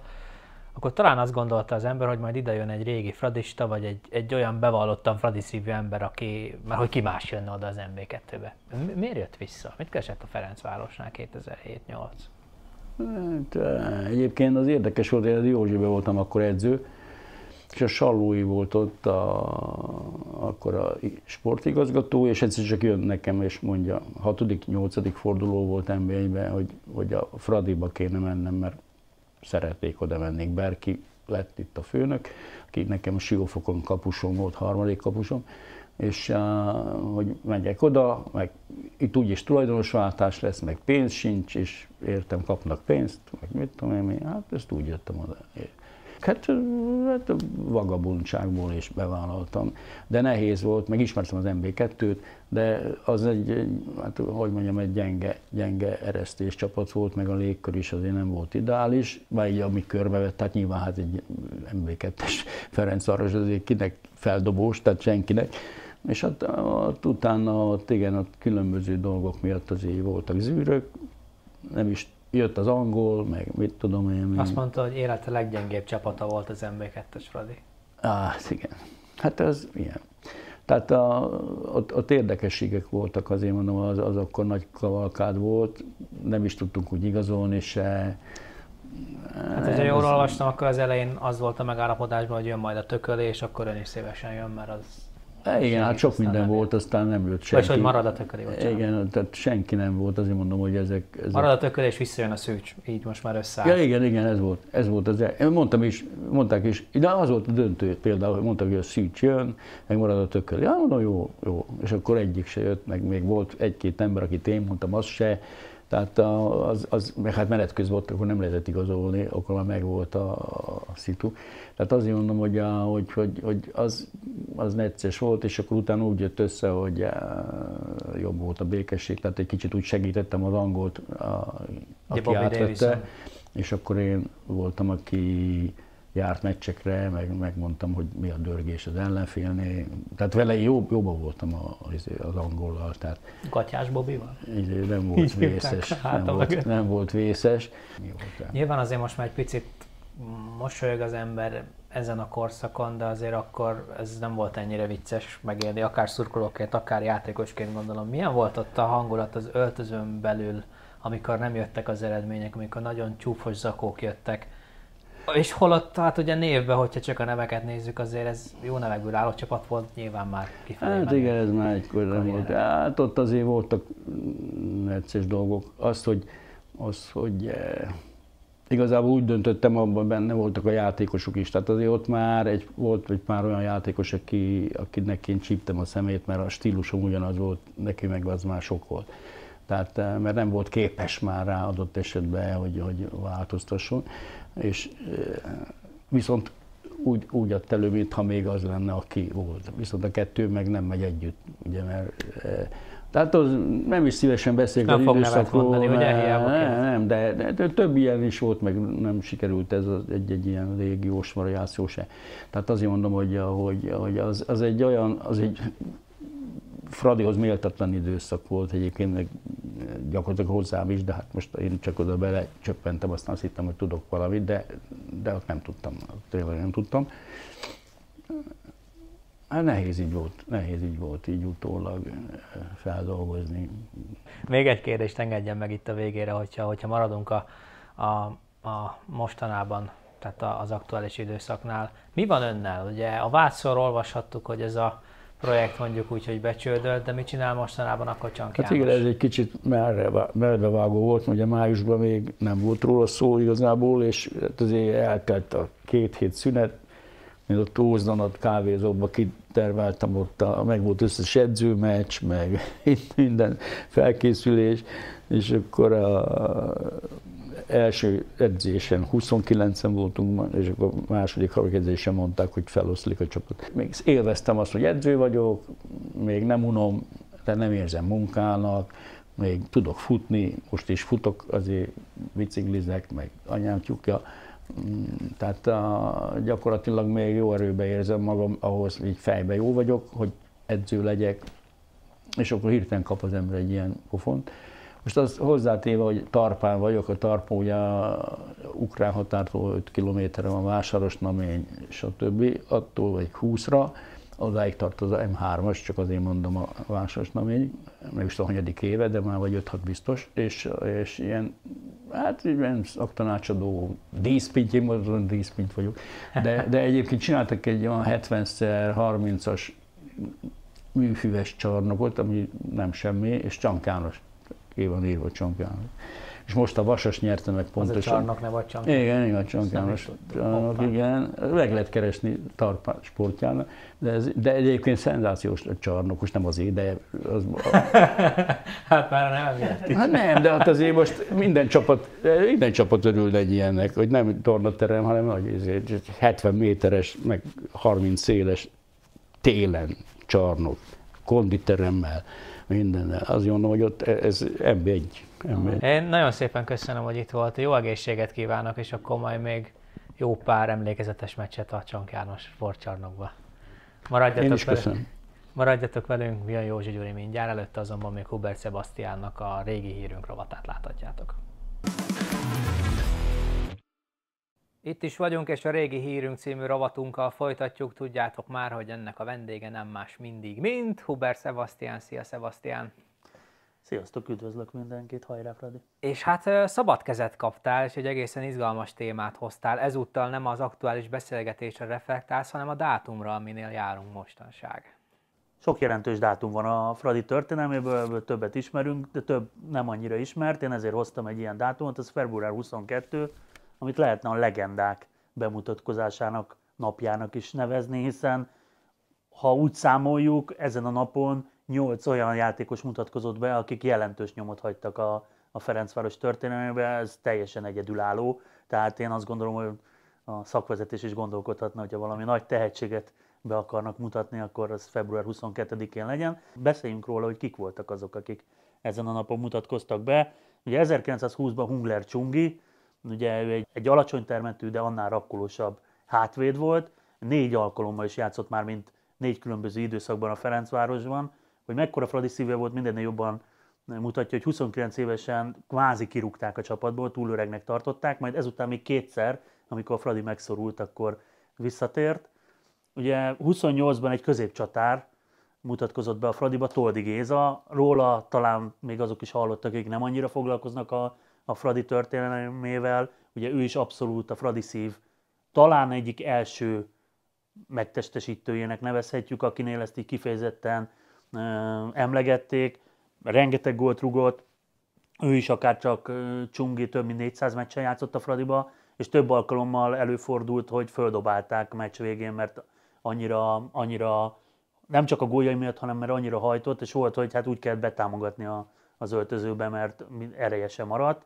akkor talán azt gondolta az ember, hogy majd ide jön egy régi fradista, vagy egy, egy olyan bevallottan fradiszívű ember, aki, mert hogy ki más jönne oda az MB2-be. Miért jött vissza? Mit keresett a Ferencvárosnál 2007-8? Hát, eh, egyébként az érdekes volt, hogy Józsibe voltam akkor edző, és a Sallói volt ott a, akkor a sportigazgató, és egyszer csak jön nekem, és mondja, hatodik, nyolcadik forduló volt nba hogy, hogy a Fradiba kéne mennem, mert szeretnék oda menni. Berki lett itt a főnök, aki nekem a Siófokon kapusom volt, harmadik kapusom, és uh, hogy megyek oda, meg itt úgyis tulajdonosváltás lesz, meg pénz sincs, és értem, kapnak pénzt, meg mit tudom én, hát ezt úgy jöttem oda. Hát, hát vagabundságból is bevállaltam, de nehéz volt, meg ismertem az MB2-t, de az egy, hát, hogy mondjam, egy gyenge, gyenge eresztés csapat volt, meg a légkör is azért nem volt ideális, vagy így ami körbevett, tehát nyilván hát egy MB2-es Ferenc Aros azért kinek feldobós, tehát senkinek, és hát ott utána ott igen, ott különböző dolgok miatt azért voltak zűrök, nem is jött az angol, meg mit tudom én. Azt mondta, hogy élete leggyengébb csapata volt az MB2-es Fradi. Á, igen. Hát ez ilyen. Tehát a, ott, ott érdekességek voltak, azért mondom, az, az akkor nagy kavalkád volt, nem is tudtunk úgy igazolni se. Hát, hogyha jól olvastam, akkor az elején az volt a megállapodásban, hogy jön majd a tökölés, akkor ön is szívesen jön, mert az É, igen, hát sok minden nem volt, aztán nem jött senki. Vagy hogy marad a tököli, Igen, tehát senki nem volt, azért mondom, hogy ezek... ezek... Marad a tököli, és visszajön a szűcs, így most már összeáll. Ja, igen, igen, ez volt, ez volt az, én mondtam is, mondták is, de az volt a döntő például, hogy mondták, hogy a szűcs jön, meg marad a tököli. Ja, mondom, jó, jó, és akkor egyik se jött, meg még volt egy-két ember, akit én mondtam, az se, tehát az, az meg hát menet közben volt, akkor nem lehetett igazolni, akkor már megvolt a, a szitu. Tehát azért mondom, hogy, a, hogy, hogy, hogy az, az necces volt, és akkor utána úgy jött össze, hogy jobb volt a békesség, tehát egy kicsit úgy segítettem az angolt, a, aki átvette, és akkor én voltam, aki járt meccsekre, meg megmondtam, hogy mi a dörgés az ellenfélnél. Tehát vele jó, jobban voltam az, az angollal. Tehát Gatyás Bobival? Nem volt vészes. Nem volt, nem volt vészes. Nyilván azért most már egy picit mosolyog az ember ezen a korszakon, de azért akkor ez nem volt ennyire vicces megélni, akár szurkolóként, akár játékosként gondolom. Milyen volt ott a hangulat az öltözőn belül, amikor nem jöttek az eredmények, amikor nagyon csúfos zakók jöttek, és holott, hát ugye névben, hogyha csak a neveket nézzük, azért ez jó nevekből álló csapat volt, nyilván már kifelé Hát igen, ez már egykor nem volt. Hát ott azért voltak necces dolgok. Az, hogy, az, hogy eh, igazából úgy döntöttem, abban benne voltak a játékosok is. Tehát azért ott már egy, volt egy pár olyan játékos, aki, akinek én csíptem a szemét, mert a stílusom ugyanaz volt, neki meg az már sok volt. Tehát, eh, mert nem volt képes már rá adott esetben, hogy, hogy változtasson és viszont úgy, úgy adta elő, mintha még az lenne, aki volt. Viszont a kettő meg nem megy együtt, ugye, mert tehát az nem is szívesen beszélek az időszakról. Mondani, hogy nem, nem, de, de, de, több ilyen is volt, meg nem sikerült ez egy-egy ilyen légiós variáció se. Tehát azért mondom, hogy, hogy, hogy az, az, egy olyan, az egy Fradihoz méltatlan időszak volt egyébként, meg gyakorlatilag hozzám is, de hát most én csak oda bele csöppentem, aztán azt hittem, hogy tudok valamit, de, de ott nem tudtam, tényleg nem tudtam. Hát nehéz így volt, nehéz így volt így utólag eh, feldolgozni. Még egy kérdést engedjen meg itt a végére, hogyha, hogyha maradunk a, a, a mostanában, tehát az aktuális időszaknál. Mi van önnel? Ugye a Vácszor olvashattuk, hogy ez a projekt mondjuk úgy, hogy becsődölt, de mit csinál mostanában akkor Csank Hát igen, ez egy kicsit merrevágó volt, ugye májusban még nem volt róla szó igazából, és hát azért eltelt a két hét szünet, mint ott Ózdanat kávézóba kiterveltem, ott a, meg volt összes edzőmeccs, meg minden felkészülés, és akkor a első edzésen 29-en voltunk, és akkor a második edzésen mondták, hogy feloszlik a csapat. Még élveztem azt, hogy edző vagyok, még nem unom, de nem érzem munkának, még tudok futni, most is futok, azért biciklizek, meg anyám tyúkja, mm, tehát a, gyakorlatilag még jó erőbe érzem magam, ahhoz így fejbe jó vagyok, hogy edző legyek, és akkor hirtelen kap az ember egy ilyen pofont. Most az hozzátéve, hogy Tarpán vagyok, a Tarpa ugye a ukrán határtól 5 kilométerre van Vásáros, Namény, stb. Attól vagy 20-ra, odáig tart az M3-as, csak azért mondom a Vásáros Namény, meg is a hanyadik éve, de már vagy 5-6 biztos, és, és ilyen, hát ilyen szaktanácsadó díszpint, én mondom, díszpint vagyok, de, de egyébként csináltak egy olyan 70x30-as műfüves csarnokot, ami nem semmi, és csankános ki van írva Csonkjános. És most a Vasas nyerte meg pontosan. Az a csarnok neve a. Igen, igen, a Csonkjános csarnok, igen. Meg lehet keresni Tarpán sportjának, de, ez, de egyébként szenzációs a csarnok, most nem az de az... hát már nem emiatt Hát nem, de hát azért most minden csapat, minden csapat örül egy ilyennek, hogy nem tornaterem, hanem nagy, 70 méteres, meg 30 széles télen csarnok, konditeremmel mindennel. Azt mondom, hogy ott ez M1. M1. Én nagyon szépen köszönöm, hogy itt volt. Jó egészséget kívánok, és akkor majd még jó pár emlékezetes meccset a Csank János sportcsarnokba. Maradjatok Én is velünk. köszönöm. Maradjatok velünk, Vian Józsi Gyuri mindjárt, előtte azonban még Hubert Sebastiánnak a régi hírünk rovatát láthatjátok. Itt is vagyunk, és a régi hírünk című rovatunkkal folytatjuk. Tudjátok már, hogy ennek a vendége nem más mindig, mint Hubert Sebastian. Szia, Sebastian! Sziasztok, üdvözlök mindenkit, hajrá Fradi! És hát szabad kezet kaptál, és egy egészen izgalmas témát hoztál. Ezúttal nem az aktuális beszélgetésre reflektálsz, hanem a dátumra, aminél járunk mostanság. Sok jelentős dátum van a Fradi történelméből, többet ismerünk, de több nem annyira ismert. Én ezért hoztam egy ilyen dátumot, ez február 22, amit lehetne a legendák bemutatkozásának napjának is nevezni, hiszen ha úgy számoljuk, ezen a napon nyolc olyan játékos mutatkozott be, akik jelentős nyomot hagytak a, a Ferencváros történelmébe, ez teljesen egyedülálló, tehát én azt gondolom, hogy a szakvezetés is gondolkodhatna, hogyha valami nagy tehetséget be akarnak mutatni, akkor az február 22-én legyen. Beszéljünk róla, hogy kik voltak azok, akik ezen a napon mutatkoztak be. Ugye 1920-ban Hungler Csungi, Ugye ő egy, egy alacsony termetű, de annál rakkolósabb hátvéd volt. Négy alkalommal is játszott már, mint négy különböző időszakban a Ferencvárosban. Hogy mekkora Fradi szíve volt, mindennél jobban mutatja, hogy 29 évesen kvázi kirúgták a csapatból, túlöregnek tartották, majd ezután még kétszer, amikor a Fradi megszorult, akkor visszatért. Ugye 28-ban egy középcsatár mutatkozott be a Fradiba, Toldi Géza, róla talán még azok is hallottak, akik nem annyira foglalkoznak a a Fradi történelmével, ugye ő is abszolút a Fradi szív talán egyik első megtestesítőjének nevezhetjük, akinél ezt így kifejezetten ö, emlegették, rengeteg gólt rugott, ő is akár csak Csungi több mint 400 meccsen játszott a Fradiba, és több alkalommal előfordult, hogy földobálták meccs végén, mert annyira, annyira nem csak a gólyai miatt, hanem mert annyira hajtott, és volt, hogy hát úgy kellett betámogatni a, az öltözőbe, mert ereje maradt.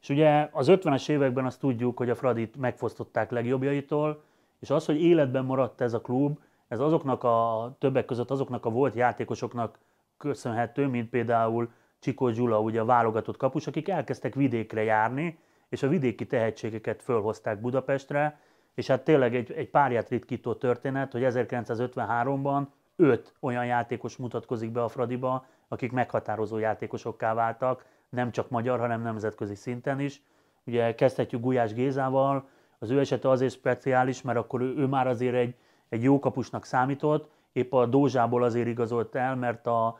És ugye az 50-es években azt tudjuk, hogy a Fradit megfosztották legjobbjaitól, és az, hogy életben maradt ez a klub, ez azoknak a többek között azoknak a volt játékosoknak köszönhető, mint például Csikó Gyula, ugye a válogatott kapus, akik elkezdtek vidékre járni, és a vidéki tehetségeket fölhozták Budapestre, és hát tényleg egy, egy párját ritkító történet, hogy 1953-ban öt olyan játékos mutatkozik be a Fradiba, akik meghatározó játékosokká váltak, nem csak magyar, hanem nemzetközi szinten is. Ugye kezdhetjük Gulyás Gézával, az ő esete azért speciális, mert akkor ő, már azért egy, egy jó kapusnak számított, épp a Dózsából azért igazolt el, mert a,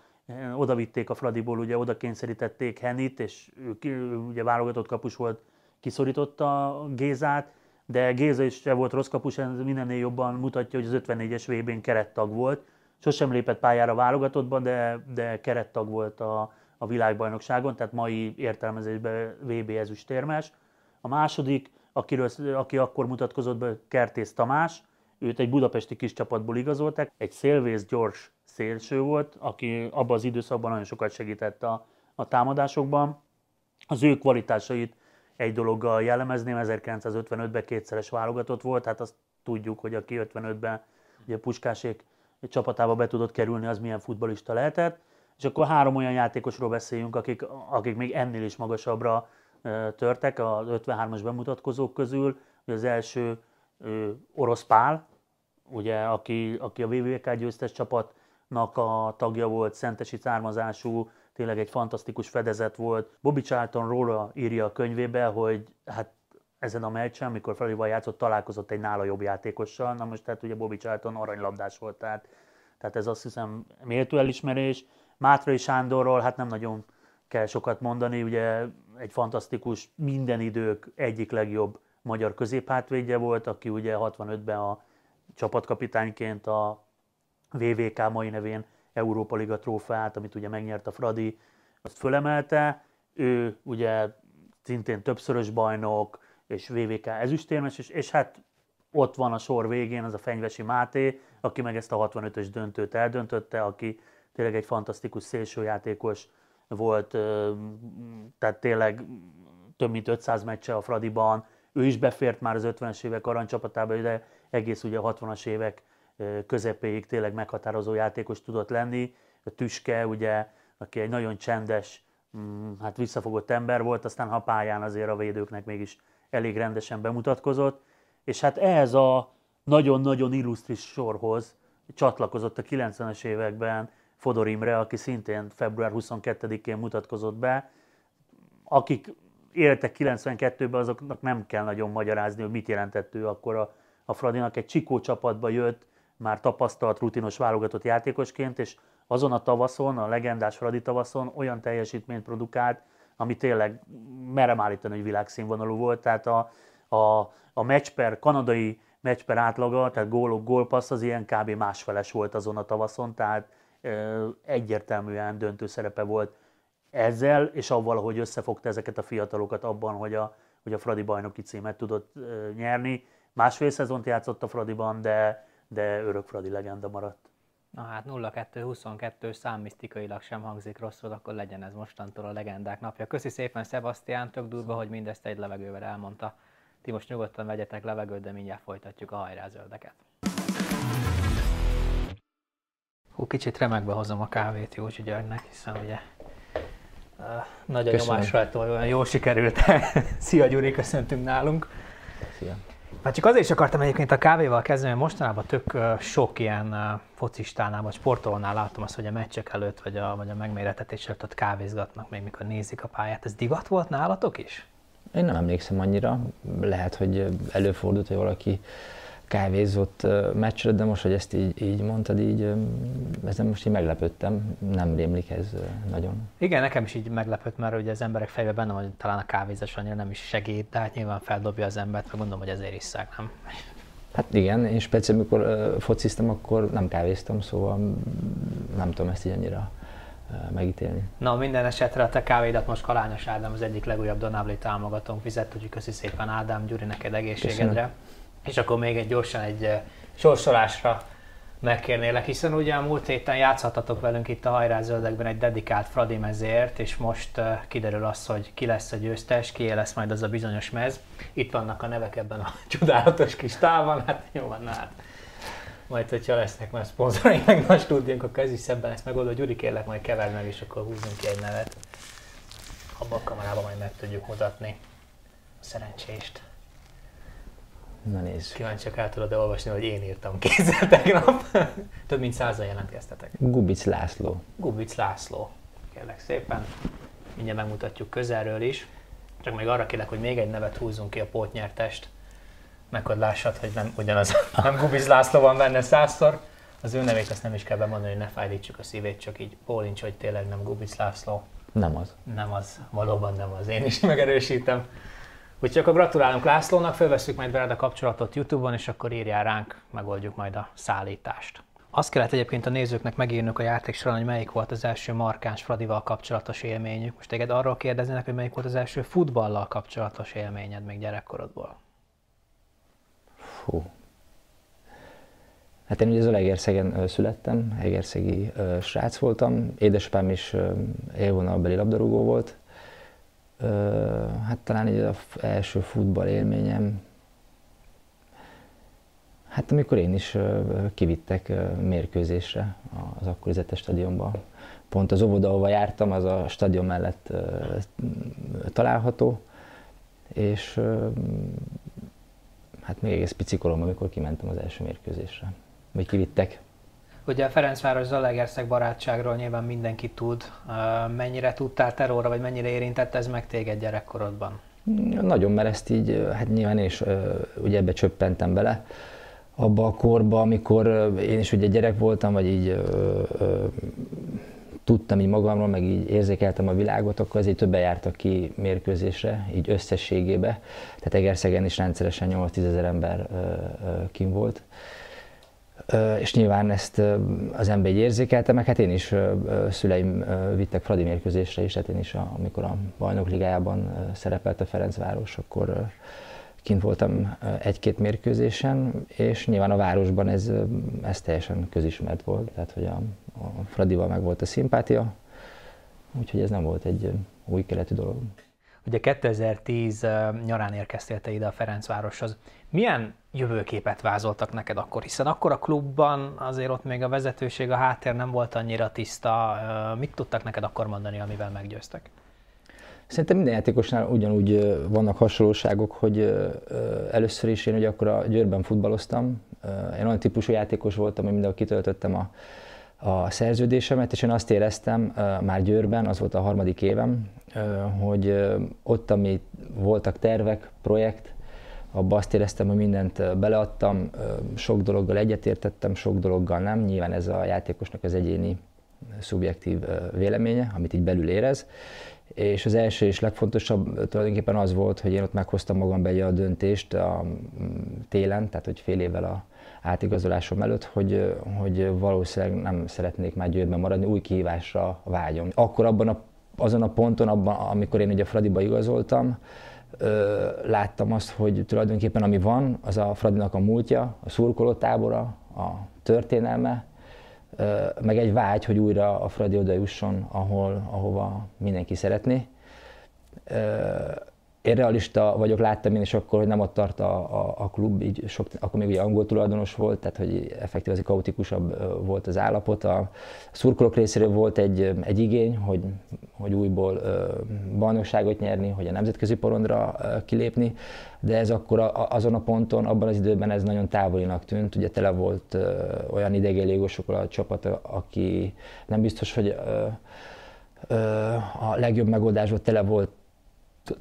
oda vitték a Fradiból, ugye oda kényszerítették Henit, és ő, ő ugye válogatott kapus volt, kiszorította Gézát, de Géza is se volt rossz kapus, ez mindennél jobban mutatja, hogy az 54-es VB-n kerettag volt, sosem lépett pályára válogatottba, de, de kerettag volt a, a világbajnokságon, tehát mai értelmezésben VB ezüstérmes. A második, akiről, aki akkor mutatkozott be, Kertész Tamás, őt egy budapesti kis csapatból igazolták, egy szélvész gyors szélső volt, aki abban az időszakban nagyon sokat segített a, a támadásokban. Az ő kvalitásait egy dologgal jellemezném, 1955-ben kétszeres válogatott volt, hát azt tudjuk, hogy aki 55-ben ugye Puskásék csapatába be tudott kerülni, az milyen futbalista lehetett. És akkor három olyan játékosról beszéljünk, akik, akik még ennél is magasabbra törtek az 53-as bemutatkozók közül. Az első Orosz Pál, ugye, aki, aki a VVK győztes csapatnak a tagja volt, szentesi származású, tényleg egy fantasztikus fedezet volt. Bobby Charlton róla írja a könyvébe, hogy hát ezen a meccsen, amikor Fradival játszott, találkozott egy nála jobb játékossal. Na most tehát ugye Bobby Charlton aranylabdás volt, tehát, tehát ez azt hiszem méltó elismerés. Mátrai Sándorról hát nem nagyon kell sokat mondani, ugye egy fantasztikus, minden idők egyik legjobb magyar középhátvédje volt, aki ugye 65-ben a csapatkapitányként a VVK mai nevén Európa Liga trófeát, amit ugye megnyert a Fradi, azt fölemelte. Ő ugye szintén többszörös bajnok, és VVK ezüstérmes, és, és hát ott van a sor végén az a Fenyvesi Máté, aki meg ezt a 65-ös döntőt eldöntötte, aki tényleg egy fantasztikus szélsőjátékos volt, tehát tényleg több mint 500 meccse a Fradiban, ő is befért már az 50-es évek aranycsapatába, de egész ugye a 60-as évek közepéig tényleg meghatározó játékos tudott lenni. A Tüske, ugye, aki egy nagyon csendes, mm, hát visszafogott ember volt, aztán ha pályán azért a védőknek mégis elég rendesen bemutatkozott, és hát ehhez a nagyon-nagyon illusztris sorhoz csatlakozott a 90-es években Fodor Imre, aki szintén február 22-én mutatkozott be. Akik éltek 92-ben, azoknak nem kell nagyon magyarázni, hogy mit jelentett ő akkor a, a Fradinak. Egy Csikó csapatba jött, már tapasztalt, rutinos válogatott játékosként, és azon a tavaszon, a legendás Fradi tavaszon olyan teljesítményt produkált, ami tényleg merem állítani, hogy világszínvonalú volt. Tehát a, a, a match per, kanadai match per átlaga, tehát gólok, gólpassz az ilyen kb. másfeles volt azon a tavaszon, tehát egyértelműen döntő szerepe volt ezzel, és avval, hogy összefogta ezeket a fiatalokat abban, hogy a, hogy a Fradi bajnoki címet tudott nyerni. Másfél szezont játszott a Fradiban, de, de örök Fradi legenda maradt. Na hát 0-2-22 számmisztikailag sem hangzik rosszul, akkor legyen ez mostantól a legendák napja. Köszi szépen Sebastian, tök durva, hogy mindezt egy levegővel elmondta. Ti most nyugodtan vegyetek levegőt, de mindjárt folytatjuk a hajrázöldeket. Hú, kicsit remegbe hozom a kávét Józsi Györgynek, hiszen ugye uh, nagy a nyomás rajta, olyan jól sikerült. Szia Gyuri, köszöntünk nálunk. Szia. Hát csak azért is akartam egyébként a kávéval kezdeni, mert mostanában tök uh, sok ilyen uh, focistánál vagy sportolónál látom azt, hogy a meccsek előtt vagy a, vagy a megméretetés előtt ott kávézgatnak még mikor nézik a pályát. Ez divat volt nálatok is? Én nem emlékszem annyira. Lehet, hogy előfordult, hogy valaki kávézott meccsre, de most, hogy ezt így, így mondtad, így ezen most így meglepődtem, nem rémlik ez nagyon. Igen, nekem is így meglepett, mert ugye az emberek fejében benne van, hogy talán a kávézás annyira nem is segít, de hát nyilván feldobja az embert, meg gondolom, hogy ezért isszák, nem? Hát igen, én speciál, amikor uh, fociztam, akkor nem kávéztam, szóval nem tudom ezt így annyira uh, megítélni. Na, minden esetre a te kávédat most Kalányos Ádám az egyik legújabb Donabli támogatónk fizet, úgyhogy köszi szépen Ádám, Gyuri, neked egészségedre. Köszönöm. És akkor még egy gyorsan egy eh, sorsolásra megkérnélek, hiszen ugye a múlt héten játszhatatok velünk itt a Hajrá egy dedikált Fradi mezért, és most uh, kiderül az, hogy ki lesz a győztes, ki lesz majd az a bizonyos mez. Itt vannak a nevek ebben a csodálatos kis távon, hát jó van, hát majd, hogyha lesznek már szponzoraink, meg nagy stúdiónk, akkor ez is szebben ezt megoldó. Gyuri, kérlek, majd keverd meg, és akkor húzunk ki egy nevet. Abba a kamerában majd meg tudjuk mutatni. Szerencsést! Na nézzük. Kíváncsiak el tudod olvasni, hogy én írtam kézzel tegnap. Több mint százal jelentkeztetek. Gubic László. Gubic László. Kérlek szépen. Mindjárt megmutatjuk közelről is. Csak még arra kérlek, hogy még egy nevet húzzunk ki a pótnyertest. Meg hogy lássad, hogy nem ugyanaz, nem Gubic László van benne százszor. Az ő nevét azt nem is kell bemondani, hogy ne fájdítsuk a szívét, csak így pólincs, hogy tényleg nem Gubic László. Nem az. Nem az, valóban nem az. Én is megerősítem. Úgyhogy akkor gratulálunk Lászlónak, felveszünk majd veled a kapcsolatot Youtube-on, és akkor írjál ránk, megoldjuk majd a szállítást. Azt kellett egyébként a nézőknek megírnunk a játék során, hogy melyik volt az első markáns Fradival kapcsolatos élményük. Most téged arról kérdeznének, hogy melyik volt az első futballal kapcsolatos élményed még gyerekkorodból. Fú. Hát én ugye Zalaegerszegen születtem, egerszegi srác voltam, édesapám is élvonalbeli labdarúgó volt. Hát talán egy az első futball élményem, Hát amikor én is kivittek mérkőzésre az akkori Zete stadionba. Pont az óvoda, ahova jártam, az a stadion mellett található, és hát még egész pici korom, amikor kimentem az első mérkőzésre, vagy kivittek. Ugye Ferencváros Zalaegerszeg barátságról nyilván mindenki tud. Mennyire tudtál terrorra, vagy mennyire érintett ez meg téged gyerekkorodban? Nagyon, mert ezt így, hát nyilván én is ugye ebbe csöppentem bele abba a korba, amikor én is ugye gyerek voltam, vagy így tudtam így magamról, meg így érzékeltem a világot, akkor azért többen jártak ki mérkőzésre, így összességébe. Tehát Egerszegen is rendszeresen 8-10 ezer ember ö, kim volt. És nyilván ezt az ember érzékelte, meg hát én is szüleim vittek Fradi mérkőzésre is, tehát én is, amikor a bajnok ligájában szerepelt a Ferencváros, akkor kint voltam egy-két mérkőzésen, és nyilván a városban ez, ez teljesen közismert volt, tehát hogy a, a Fradival meg volt a szimpátia, úgyhogy ez nem volt egy új keletű dolog. Ugye 2010 nyarán érkeztél te ide a Ferencvároshoz. Milyen jövőképet vázoltak neked akkor? Hiszen akkor a klubban azért ott még a vezetőség, a háttér nem volt annyira tiszta. Mit tudtak neked akkor mondani, amivel meggyőztek? Szerintem minden játékosnál ugyanúgy vannak hasonlóságok, hogy először is én ugye akkor a Győrben futballoztam. Én olyan típusú játékos voltam, hogy mindenhol kitöltöttem a, a szerződésemet, és én azt éreztem már Győrben, az volt a harmadik évem, hogy ott, ami voltak tervek, projekt, abba azt éreztem, hogy mindent beleadtam, sok dologgal egyetértettem, sok dologgal nem. Nyilván ez a játékosnak az egyéni szubjektív véleménye, amit így belül érez és az első és legfontosabb tulajdonképpen az volt, hogy én ott meghoztam magam be a döntést a télen, tehát hogy fél évvel a átigazolásom előtt, hogy, hogy valószínűleg nem szeretnék már győrben maradni, új kihívásra vágyom. Akkor abban a, azon a ponton, abban, amikor én ugye Fradiba igazoltam, ö, láttam azt, hogy tulajdonképpen ami van, az a Fradinak a múltja, a szurkolótábora, a történelme, meg egy vágy, hogy újra a Fradi oda jusson, ahol, ahova mindenki szeretné. Én realista vagyok, láttam én is akkor, hogy nem ott tart a, a, a klub, így sok, akkor még ugye angol tulajdonos volt, tehát hogy effektív az kaotikusabb volt az állapot. A szurkolók részéről volt egy, egy igény, hogy, hogy újból bajnokságot nyerni, hogy a nemzetközi porondra kilépni, de ez akkor a, azon a ponton, abban az időben ez nagyon távolinak tűnt. Ugye tele volt olyan idegenlégosokkal a csapat, aki nem biztos, hogy a legjobb megoldásban tele volt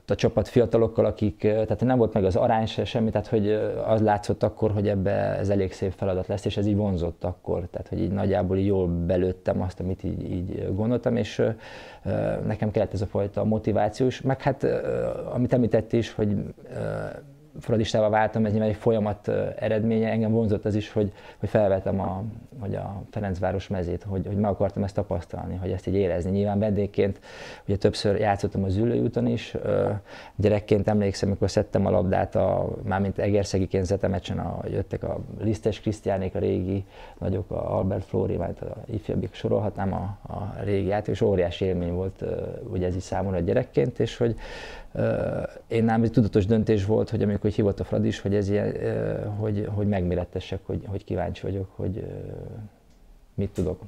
a csapat fiatalokkal, akik, tehát nem volt meg az arány se semmi, tehát hogy az látszott akkor, hogy ebbe ez elég szép feladat lesz, és ez így vonzott akkor, tehát hogy így nagyjából jól belőttem azt, amit így, így gondoltam, és nekem kellett ez a fajta motiváció is, meg hát amit említett is, hogy fradistával váltam, ez nyilván egy folyamat eredménye. Engem vonzott az is, hogy, hogy felvetem a, hogy a Ferencváros mezét, hogy, hogy meg akartam ezt tapasztalni, hogy ezt így érezni. Nyilván vendégként, ugye többször játszottam az ülőjúton is, gyerekként emlékszem, amikor szedtem a labdát, a, mármint Egerszegiként zetemecsen, a, jöttek a Lisztes Krisztiánék, a régi nagyok, a Albert Flóri, majd a ifjabbik sorolhatnám a, a régi játék, és óriási élmény volt ugye ez is számomra gyerekként, és hogy én nálam egy tudatos döntés volt, hogy amikor hívott a Fradi is, hogy, ez ilyen, hogy, hogy megmérettessek, hogy, hogy kíváncsi vagyok, hogy mit tudok.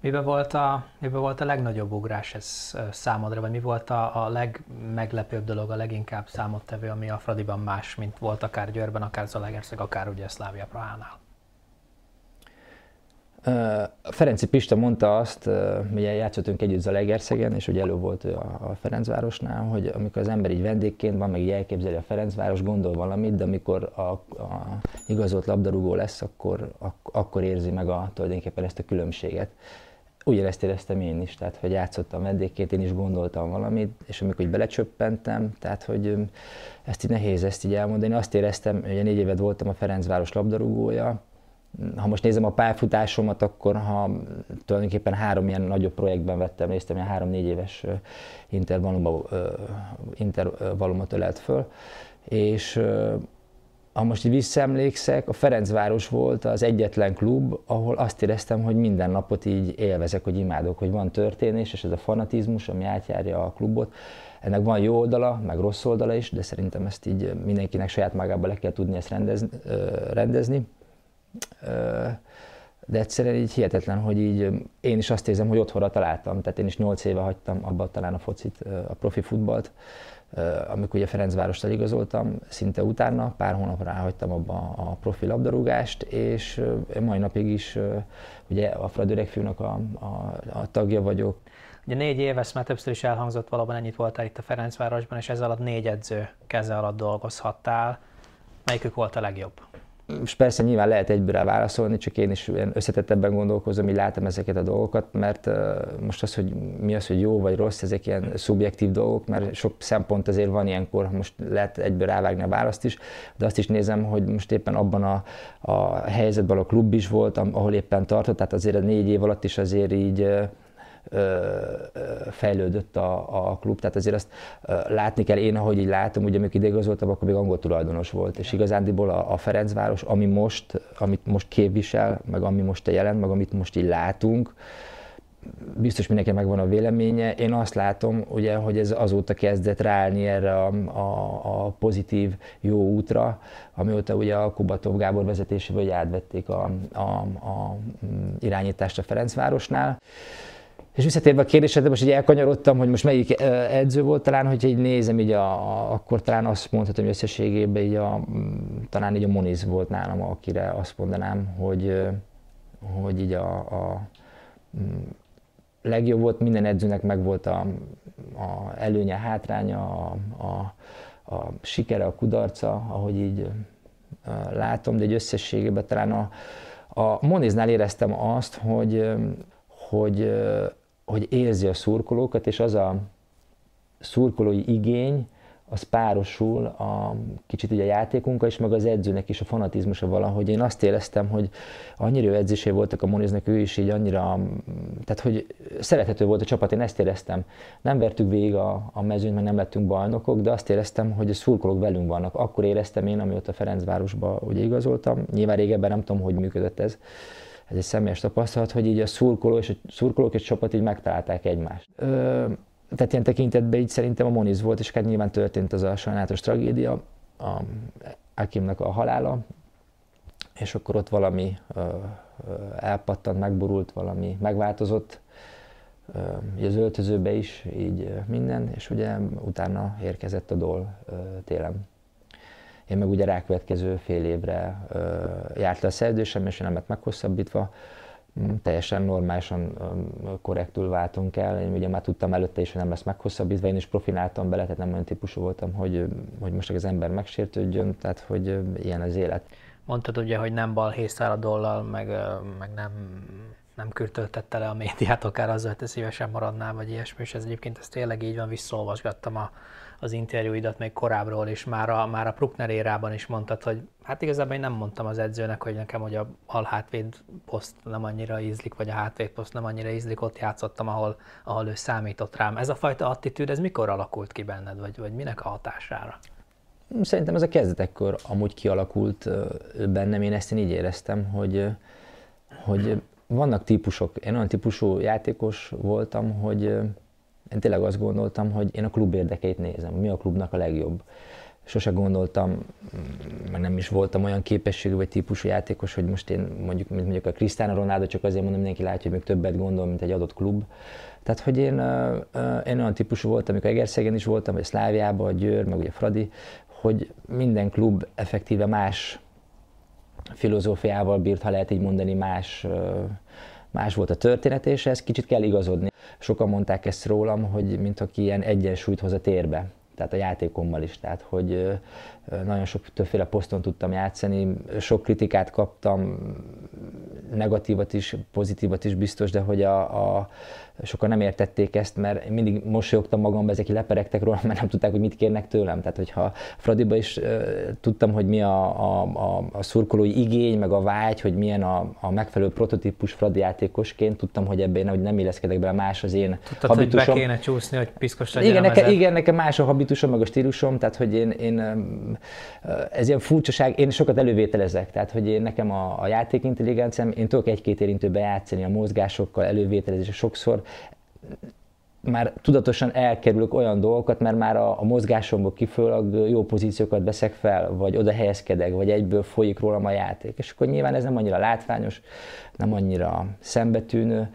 Miben volt, a, miben volt a legnagyobb ugrás ez számodra, vagy mi volt a, a legmeglepőbb dolog, a leginkább számottevő, ami a Fradiban más, mint volt akár Győrben, akár Zalaegerszeg, akár ugye Szlávia Prahánál? Ferenci Pista mondta azt, ugye játszottunk együtt Zalegerszegen, és ugye elő volt a Ferencvárosnál, hogy amikor az ember így vendégként van, meg így elképzeli a Ferencváros, gondol valamit, de amikor a, a igazolt labdarúgó lesz, akkor, ak, akkor érzi meg a, tulajdonképpen ezt a különbséget. Ugyanezt éreztem én is, tehát hogy játszottam vendégként, én is gondoltam valamit, és amikor így belecsöppentem, tehát hogy ezt így nehéz ezt így elmondani. Azt éreztem, hogy négy évet voltam a Ferencváros labdarúgója, ha most nézem a pályafutásomat, akkor ha tulajdonképpen három ilyen nagyobb projektben vettem részt, ilyen három-négy éves intervallumot ölelt föl, és ha most így visszaemlékszek, a Ferencváros volt az egyetlen klub, ahol azt éreztem, hogy minden napot így élvezek, hogy imádok, hogy van történés, és ez a fanatizmus, ami átjárja a klubot, ennek van jó oldala, meg rossz oldala is, de szerintem ezt így mindenkinek saját magába le kell tudni ezt rendezni. De egyszerűen így hihetetlen, hogy így én is azt érzem, hogy otthonra találtam. Tehát én is 8 éve hagytam abba talán a focit, a profi futballt, amikor ugye Ferencvárostal igazoltam, szinte utána, pár hónapra hagytam abba a profi labdarúgást, és mai napig is ugye a Frad öregfiúnak a, a, a tagja vagyok. Ugye négy éves, már többször is elhangzott, valóban ennyit voltál itt a Ferencvárosban, és ez alatt négy edző keze alatt dolgozhattál. Melyikük volt a legjobb? És persze nyilván lehet egyből válaszolni, csak én is összetettebben gondolkozom, így látom ezeket a dolgokat, mert most az, hogy mi az, hogy jó vagy rossz, ezek ilyen szubjektív dolgok, mert sok szempont azért van ilyenkor, most lehet egyből rávágni a választ is, de azt is nézem, hogy most éppen abban a, a helyzetben a klub is volt, ahol éppen tartott, tehát azért a négy év alatt is azért így fejlődött a, a klub, tehát azért azt látni kell, én ahogy így látom, ugye amikor ide igazoltam, akkor még angol tulajdonos volt, és igazándiból a, a Ferencváros, ami most, amit most képvisel, meg ami most jelent, meg amit most így látunk, biztos mindenki megvan a véleménye. Én azt látom, ugye, hogy ez azóta kezdett ráállni erre a, a, a pozitív, jó útra, amióta ugye a Kubatov Gábor vezetéséből hogy átvették a, a, a mm, irányítást a Ferencvárosnál. És visszatérve a kérdésre, de most így elkanyarodtam, hogy most melyik edző volt talán, hogyha így nézem, így a, a, akkor talán azt mondhatom, hogy összességében így a, talán így a Moniz volt nálam, akire azt mondanám, hogy, hogy így a, a legjobb volt, minden edzőnek meg volt a, a előnye, hátránya, a, a, a sikere, a kudarca, ahogy így látom, de egy összességében talán a, a Moniznál éreztem azt, hogy, hogy hogy érzi a szurkolókat, és az a szurkolói igény, az párosul a kicsit ugye a játékunkkal is, meg az edzőnek is a fanatizmusa valahogy. Én azt éreztem, hogy annyira edzésé voltak a Moniznek, ő is így annyira, tehát hogy szerethető volt a csapat, én ezt éreztem. Nem vertük végig a, a mezőnyt, meg nem lettünk bajnokok, de azt éreztem, hogy a szurkolók velünk vannak. Akkor éreztem én, amióta Ferencvárosba ugye igazoltam. Nyilván régebben nem tudom, hogy működött ez ez egy személyes tapasztalat, hogy így a szurkoló és a szurkolók a csapat így megtalálták egymást. Ö, tehát ilyen tekintetben így szerintem a Moniz volt, és hát nyilván történt az a sajnálatos tragédia, a Akimnak a halála, és akkor ott valami ö, elpattant, megborult, valami megváltozott, ö, az öltözőbe is, így minden, és ugye utána érkezett a dol télen. Én meg ugye rákövetkező fél évre járt le a szerződésem, és nem lett meghosszabbítva, mm, teljesen normálisan, korrektül váltunk el. Én ugye már tudtam előtte is, hogy nem lesz meghosszabbítva, én is profiláltam bele, tehát nem olyan típusú voltam, hogy, hogy most az ember megsértődjön, tehát hogy ilyen az élet. Mondtad ugye, hogy nem balhészáradollal, meg, meg nem nem kürtöltette le a médiát, akár azzal, hogy te szívesen maradnál, vagy ilyesmi, és ez egyébként ez tényleg így van, visszaolvasgattam a, az interjúidat még korábbról, és már a, már a Bruckner érában is mondtad, hogy hát igazából én nem mondtam az edzőnek, hogy nekem hogy a alhátvéd poszt nem annyira ízlik, vagy a hátvéd poszt nem annyira ízlik, ott játszottam, ahol, ahol ő számított rám. Ez a fajta attitűd, ez mikor alakult ki benned, vagy, vagy minek a hatására? Szerintem ez a kezdetekkor amúgy kialakult bennem, én ezt én így éreztem, hogy, hogy vannak típusok. Én olyan típusú játékos voltam, hogy én tényleg azt gondoltam, hogy én a klub érdekeit nézem, mi a klubnak a legjobb. Sose gondoltam, meg nem is voltam olyan képességű vagy típusú játékos, hogy most én mondjuk, mint mondjuk a Cristiano Ronaldo, csak azért mondom, mindenki látja, hogy még többet gondol, mint egy adott klub. Tehát, hogy én, én olyan típusú voltam, amikor Egerszegen is voltam, vagy Szláviában, a Győr, meg ugye Fradi, hogy minden klub effektíve más filozófiával bírt, ha lehet így mondani, más, más volt a történet, és ezt kicsit kell igazodni. Sokan mondták ezt rólam, hogy mint aki ilyen egyensúlyt hoz a térbe, tehát a játékommal is, tehát hogy nagyon sok többféle poszton tudtam játszani, sok kritikát kaptam, negatívat is, pozitívat is biztos, de hogy a, a sokan nem értették ezt, mert én mindig mosolyogtam magamban, ezek leperegtek róla, mert nem tudták, hogy mit kérnek tőlem. Tehát, hogyha Fradiba is uh, tudtam, hogy mi a, a, a, a szurkolói igény, meg a vágy, hogy milyen a, a megfelelő prototípus Fradi játékosként, tudtam, hogy ebben hogy nem illeszkedek bele más az én Tudtad, habitusom. hogy be kéne csúszni, hogy piszkos legyen igen, nekem, igen, nekem más a habitusom, meg a stílusom, tehát hogy én, én ez ilyen furcsaság, én sokat elővételezek, tehát hogy én nekem a, a játékintelligenciám, én tudok egy-két érintőbe játszani a mozgásokkal, elővételezés, sokszor már tudatosan elkerülök olyan dolgokat, mert már a, a mozgásomból kifolyólag jó pozíciókat veszek fel, vagy oda helyezkedek, vagy egyből folyik rólam a játék. És akkor nyilván ez nem annyira látványos, nem annyira szembetűnő,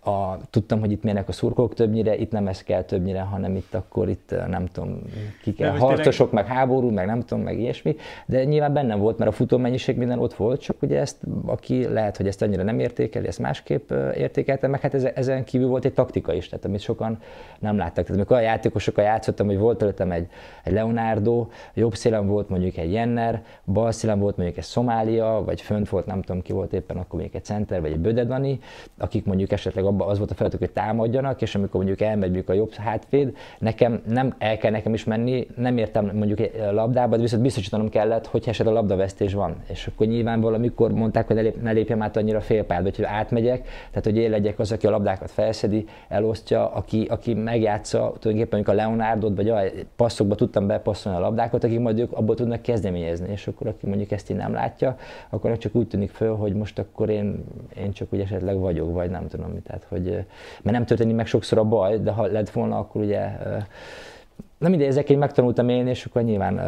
a, tudtam, hogy itt milyenek a szurkolók többnyire, itt nem ez kell többnyire, hanem itt akkor itt nem tudom, ki kell, harcosok, tényleg... meg háború, meg nem tudom, meg ilyesmi, de nyilván bennem volt, mert a futómennyiség minden ott volt, csak ugye ezt, aki lehet, hogy ezt annyira nem értékeli, ezt másképp értékelte, meg hát ezen kívül volt egy taktika is, tehát amit sokan nem láttak. Tehát amikor a játékosokkal játszottam, hogy volt előttem egy, egy Leonardo, jobb szélen volt mondjuk egy Jenner, bal szélen volt mondjuk egy Szomália, vagy fönt volt, nem tudom ki volt éppen, akkor mondjuk egy Center, vagy egy Bödedani, akik mondjuk esetleg abban az volt a feladatuk, hogy támadjanak, és amikor mondjuk elmegy mondjuk a jobb hátvéd, nekem nem el kell nekem is menni, nem értem mondjuk egy labdába, de viszont biztosítanom kellett, hogy esetleg a labdavesztés van. És akkor nyilván valamikor mondták, hogy ne, lép, ne lépjem át annyira félpályába, hogy átmegyek, tehát hogy én legyek az, aki a labdákat felszedi, elosztja, aki, aki megjátsza tulajdonképpen mondjuk a Leonardot, vagy a passzokba tudtam bepasszolni a labdákat, akik majd ők abból tudnak kezdeményezni, és akkor aki mondjuk ezt így nem látja, akkor csak úgy tűnik föl, hogy most akkor én, én csak úgy esetleg vagyok, vagy nem tudom mit. Tehát, hogy, mert nem történik meg sokszor a baj, de ha lett volna, akkor ugye nem mindegy, ezeket megtanultam én, és akkor nyilván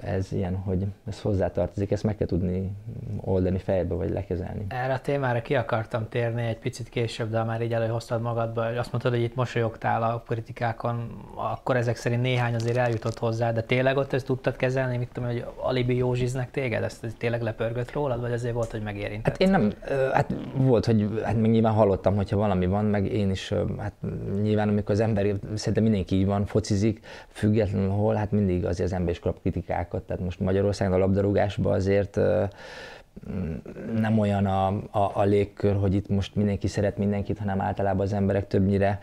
ez ilyen, hogy ez hozzátartozik, ezt meg kell tudni oldani fejbe, vagy lekezelni. Erre a témára ki akartam térni egy picit később, de már így előhoztad magadba, hogy azt mondtad, hogy itt mosolyogtál a kritikákon, akkor ezek szerint néhány azért eljutott hozzá, de tényleg ott ezt tudtad kezelni, mit tudom, hogy alibi józsiznek téged, ezt tényleg lepörgött rólad, vagy azért volt, hogy megérintett? Hát én nem, hát volt, hogy hát meg nyilván hallottam, hogyha valami van, meg én is, hát nyilván amikor az ember, szerintem mindenki így van, focizik, függetlenül hol, hát mindig azért az ember is kap kritikákat. Tehát most Magyarországon a labdarúgásban azért nem olyan a, a, a légkör, hogy itt most mindenki szeret mindenkit, hanem általában az emberek többnyire,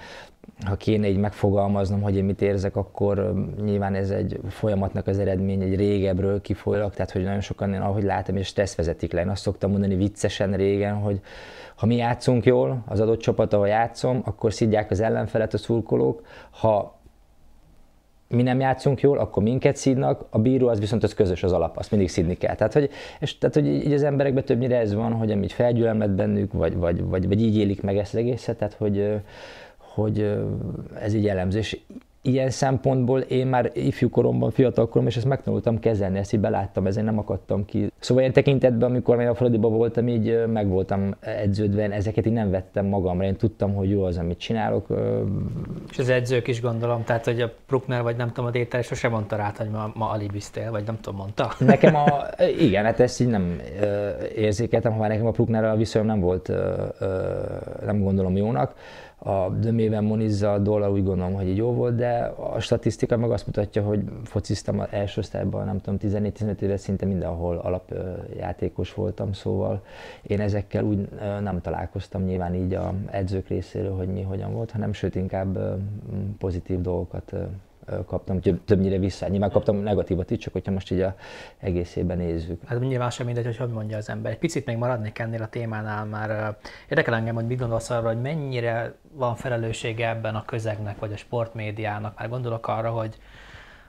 ha kéne így megfogalmaznom, hogy én mit érzek, akkor nyilván ez egy folyamatnak az eredmény, egy régebről kifolyólag, tehát hogy nagyon sokan, én ahogy látom, és stressz vezetik le. Én azt szoktam mondani viccesen régen, hogy ha mi játszunk jól, az adott csapat, ahol játszom, akkor szidják az ellenfelet a szurkolók, ha mi nem játszunk jól, akkor minket szídnak, a bíró az viszont az közös az alap, azt mindig szídni kell. Tehát, hogy, és, tehát, hogy így az emberekben többnyire ez van, hogy amit felgyülemled bennük, vagy, vagy, vagy, vagy így élik meg ezt az egészet, tehát hogy, hogy ez így jellemző. Ilyen szempontból én már ifjú koromban, fiatal koromban, és ezt megtanultam kezelni, ezt így beláttam, ezért nem akadtam ki. Szóval ilyen tekintetben, amikor én a Fradiba voltam, így meg voltam edződve, ezeket így nem vettem magamra, én tudtam, hogy jó az, amit csinálok. És az edzők is gondolom, tehát hogy a Bruckner, vagy nem tudom, a Déter sosem mondta rá, hogy ma, ma alibiztél, vagy nem tudom, mondta? Nekem a, igen, hát ezt így nem érzékeltem, ha már nekem a Brucknerrel a viszonyom nem volt, nem gondolom jónak a Dömében Monizza a dollar úgy gondolom, hogy így jó volt, de a statisztika meg azt mutatja, hogy fociztam az első osztályban, nem tudom, 14-15 éve szinte mindenhol alapjátékos voltam, szóval én ezekkel úgy nem találkoztam nyilván így a edzők részéről, hogy mi hogyan volt, hanem sőt inkább pozitív dolgokat kaptam többnyire vissza. Nyilván kaptam negatívat is, csak hogyha most így a egészében nézzük. Hát nyilván sem mindegy, hogy hogy mondja az ember. Egy picit még maradnék ennél a témánál, már érdekel engem, hogy mit gondolsz arra, hogy mennyire van felelőssége ebben a közegnek, vagy a sportmédiának. Már gondolok arra, hogy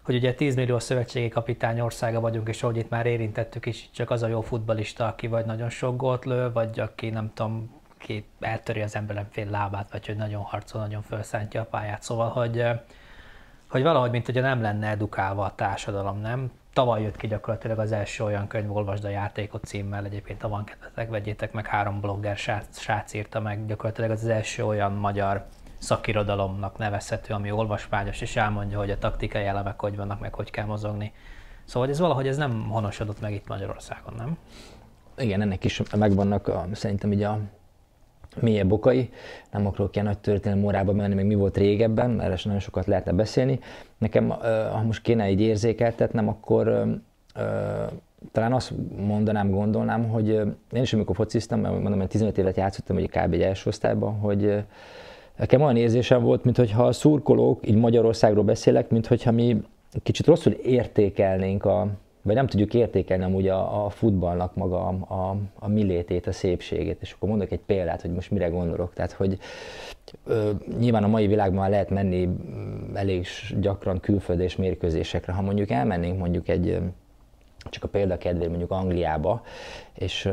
hogy ugye 10 millió szövetségi kapitány országa vagyunk, és ahogy itt már érintettük is, csak az a jó futbalista, aki vagy nagyon sok gólt lő, vagy aki nem tudom, ki eltöri az fél lábát, vagy hogy nagyon harcol, nagyon felszántja a pályát. Szóval, hogy hogy valahogy, mint hogyha nem lenne edukálva a társadalom, nem? Tavaly jött ki gyakorlatilag az első olyan könyv, Olvasd a játékot címmel, egyébként ha van kedvetek, vegyétek meg, három blogger srác, srác írta meg, gyakorlatilag az első olyan magyar szakirodalomnak nevezhető, ami olvasmányos, és elmondja, hogy a taktikai elemek hogy vannak, meg hogy kell mozogni. Szóval ez valahogy ez nem honosodott meg itt Magyarországon, nem? Igen, ennek is megvannak a, szerintem így a mélyebb okai, nem akarok ilyen nagy történelmi morába menni, meg mi volt régebben, mert nagyon sokat lehetne beszélni. Nekem, ha most kéne egy érzékeltetnem, akkor talán azt mondanám, gondolnám, hogy én is amikor fociztam, mert mondom, hogy 15 évet játszottam, hogy kb. egy első osztályban, hogy nekem olyan érzésem volt, mintha a szurkolók, így Magyarországról beszélek, mintha mi kicsit rosszul értékelnénk a, vagy nem tudjuk értékelni amúgy a, a futballnak maga a, a, a a szépségét. És akkor mondok egy példát, hogy most mire gondolok. Tehát, hogy ö, nyilván a mai világban lehet menni elég gyakran külföldre és mérkőzésekre. Ha mondjuk elmennénk mondjuk egy csak a példa kedvéért mondjuk Angliába, és uh,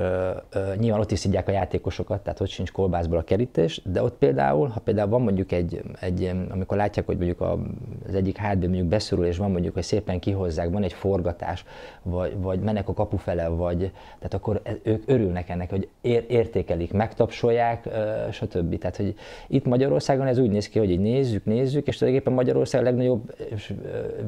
uh, nyilván ott is szidják a játékosokat, tehát ott sincs kolbászból a kerítés, de ott például, ha például van mondjuk egy, egy amikor látják, hogy mondjuk a, az egyik hátból mondjuk beszorul, és van mondjuk, hogy szépen kihozzák, van egy forgatás, vagy, vagy mennek a kapu fele, vagy, tehát akkor ők örülnek ennek, hogy ér, értékelik, megtapsolják, uh, stb. Tehát, hogy itt Magyarországon ez úgy néz ki, hogy így nézzük, nézzük, és tulajdonképpen Magyarország a legnagyobb, és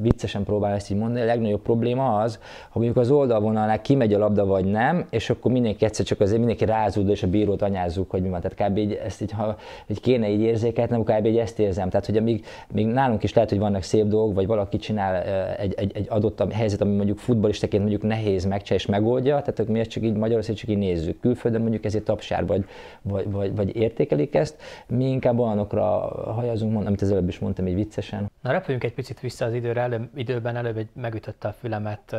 viccesen próbál ezt így mondani, a legnagyobb probléma az, hogy mondjuk az oldalvonalnál kimegy a labda, vagy nem, és és akkor mindenki egyszer csak azért mindenki rázúd, és a bírót anyázzuk, hogy mi van. Tehát kb. Így, ezt így, ha így kéne így érzékelni, akkor kb. így ezt érzem. Tehát, hogy amíg, még nálunk is lehet, hogy vannak szép dolgok, vagy valaki csinál egy, egy, egy adott helyzet, ami mondjuk futballistaként mondjuk nehéz megcsinálni és megoldja, tehát mi ezt csak így Magyarországon csak így nézzük. Külföldön mondjuk ezért tapsár, vagy, vagy, vagy, vagy értékelik ezt, mi inkább olyanokra hajazunk, amit az előbb is mondtam, így viccesen. Na repüljünk egy picit vissza az időre, előbb, időben előbb egy megütötte a fülemet,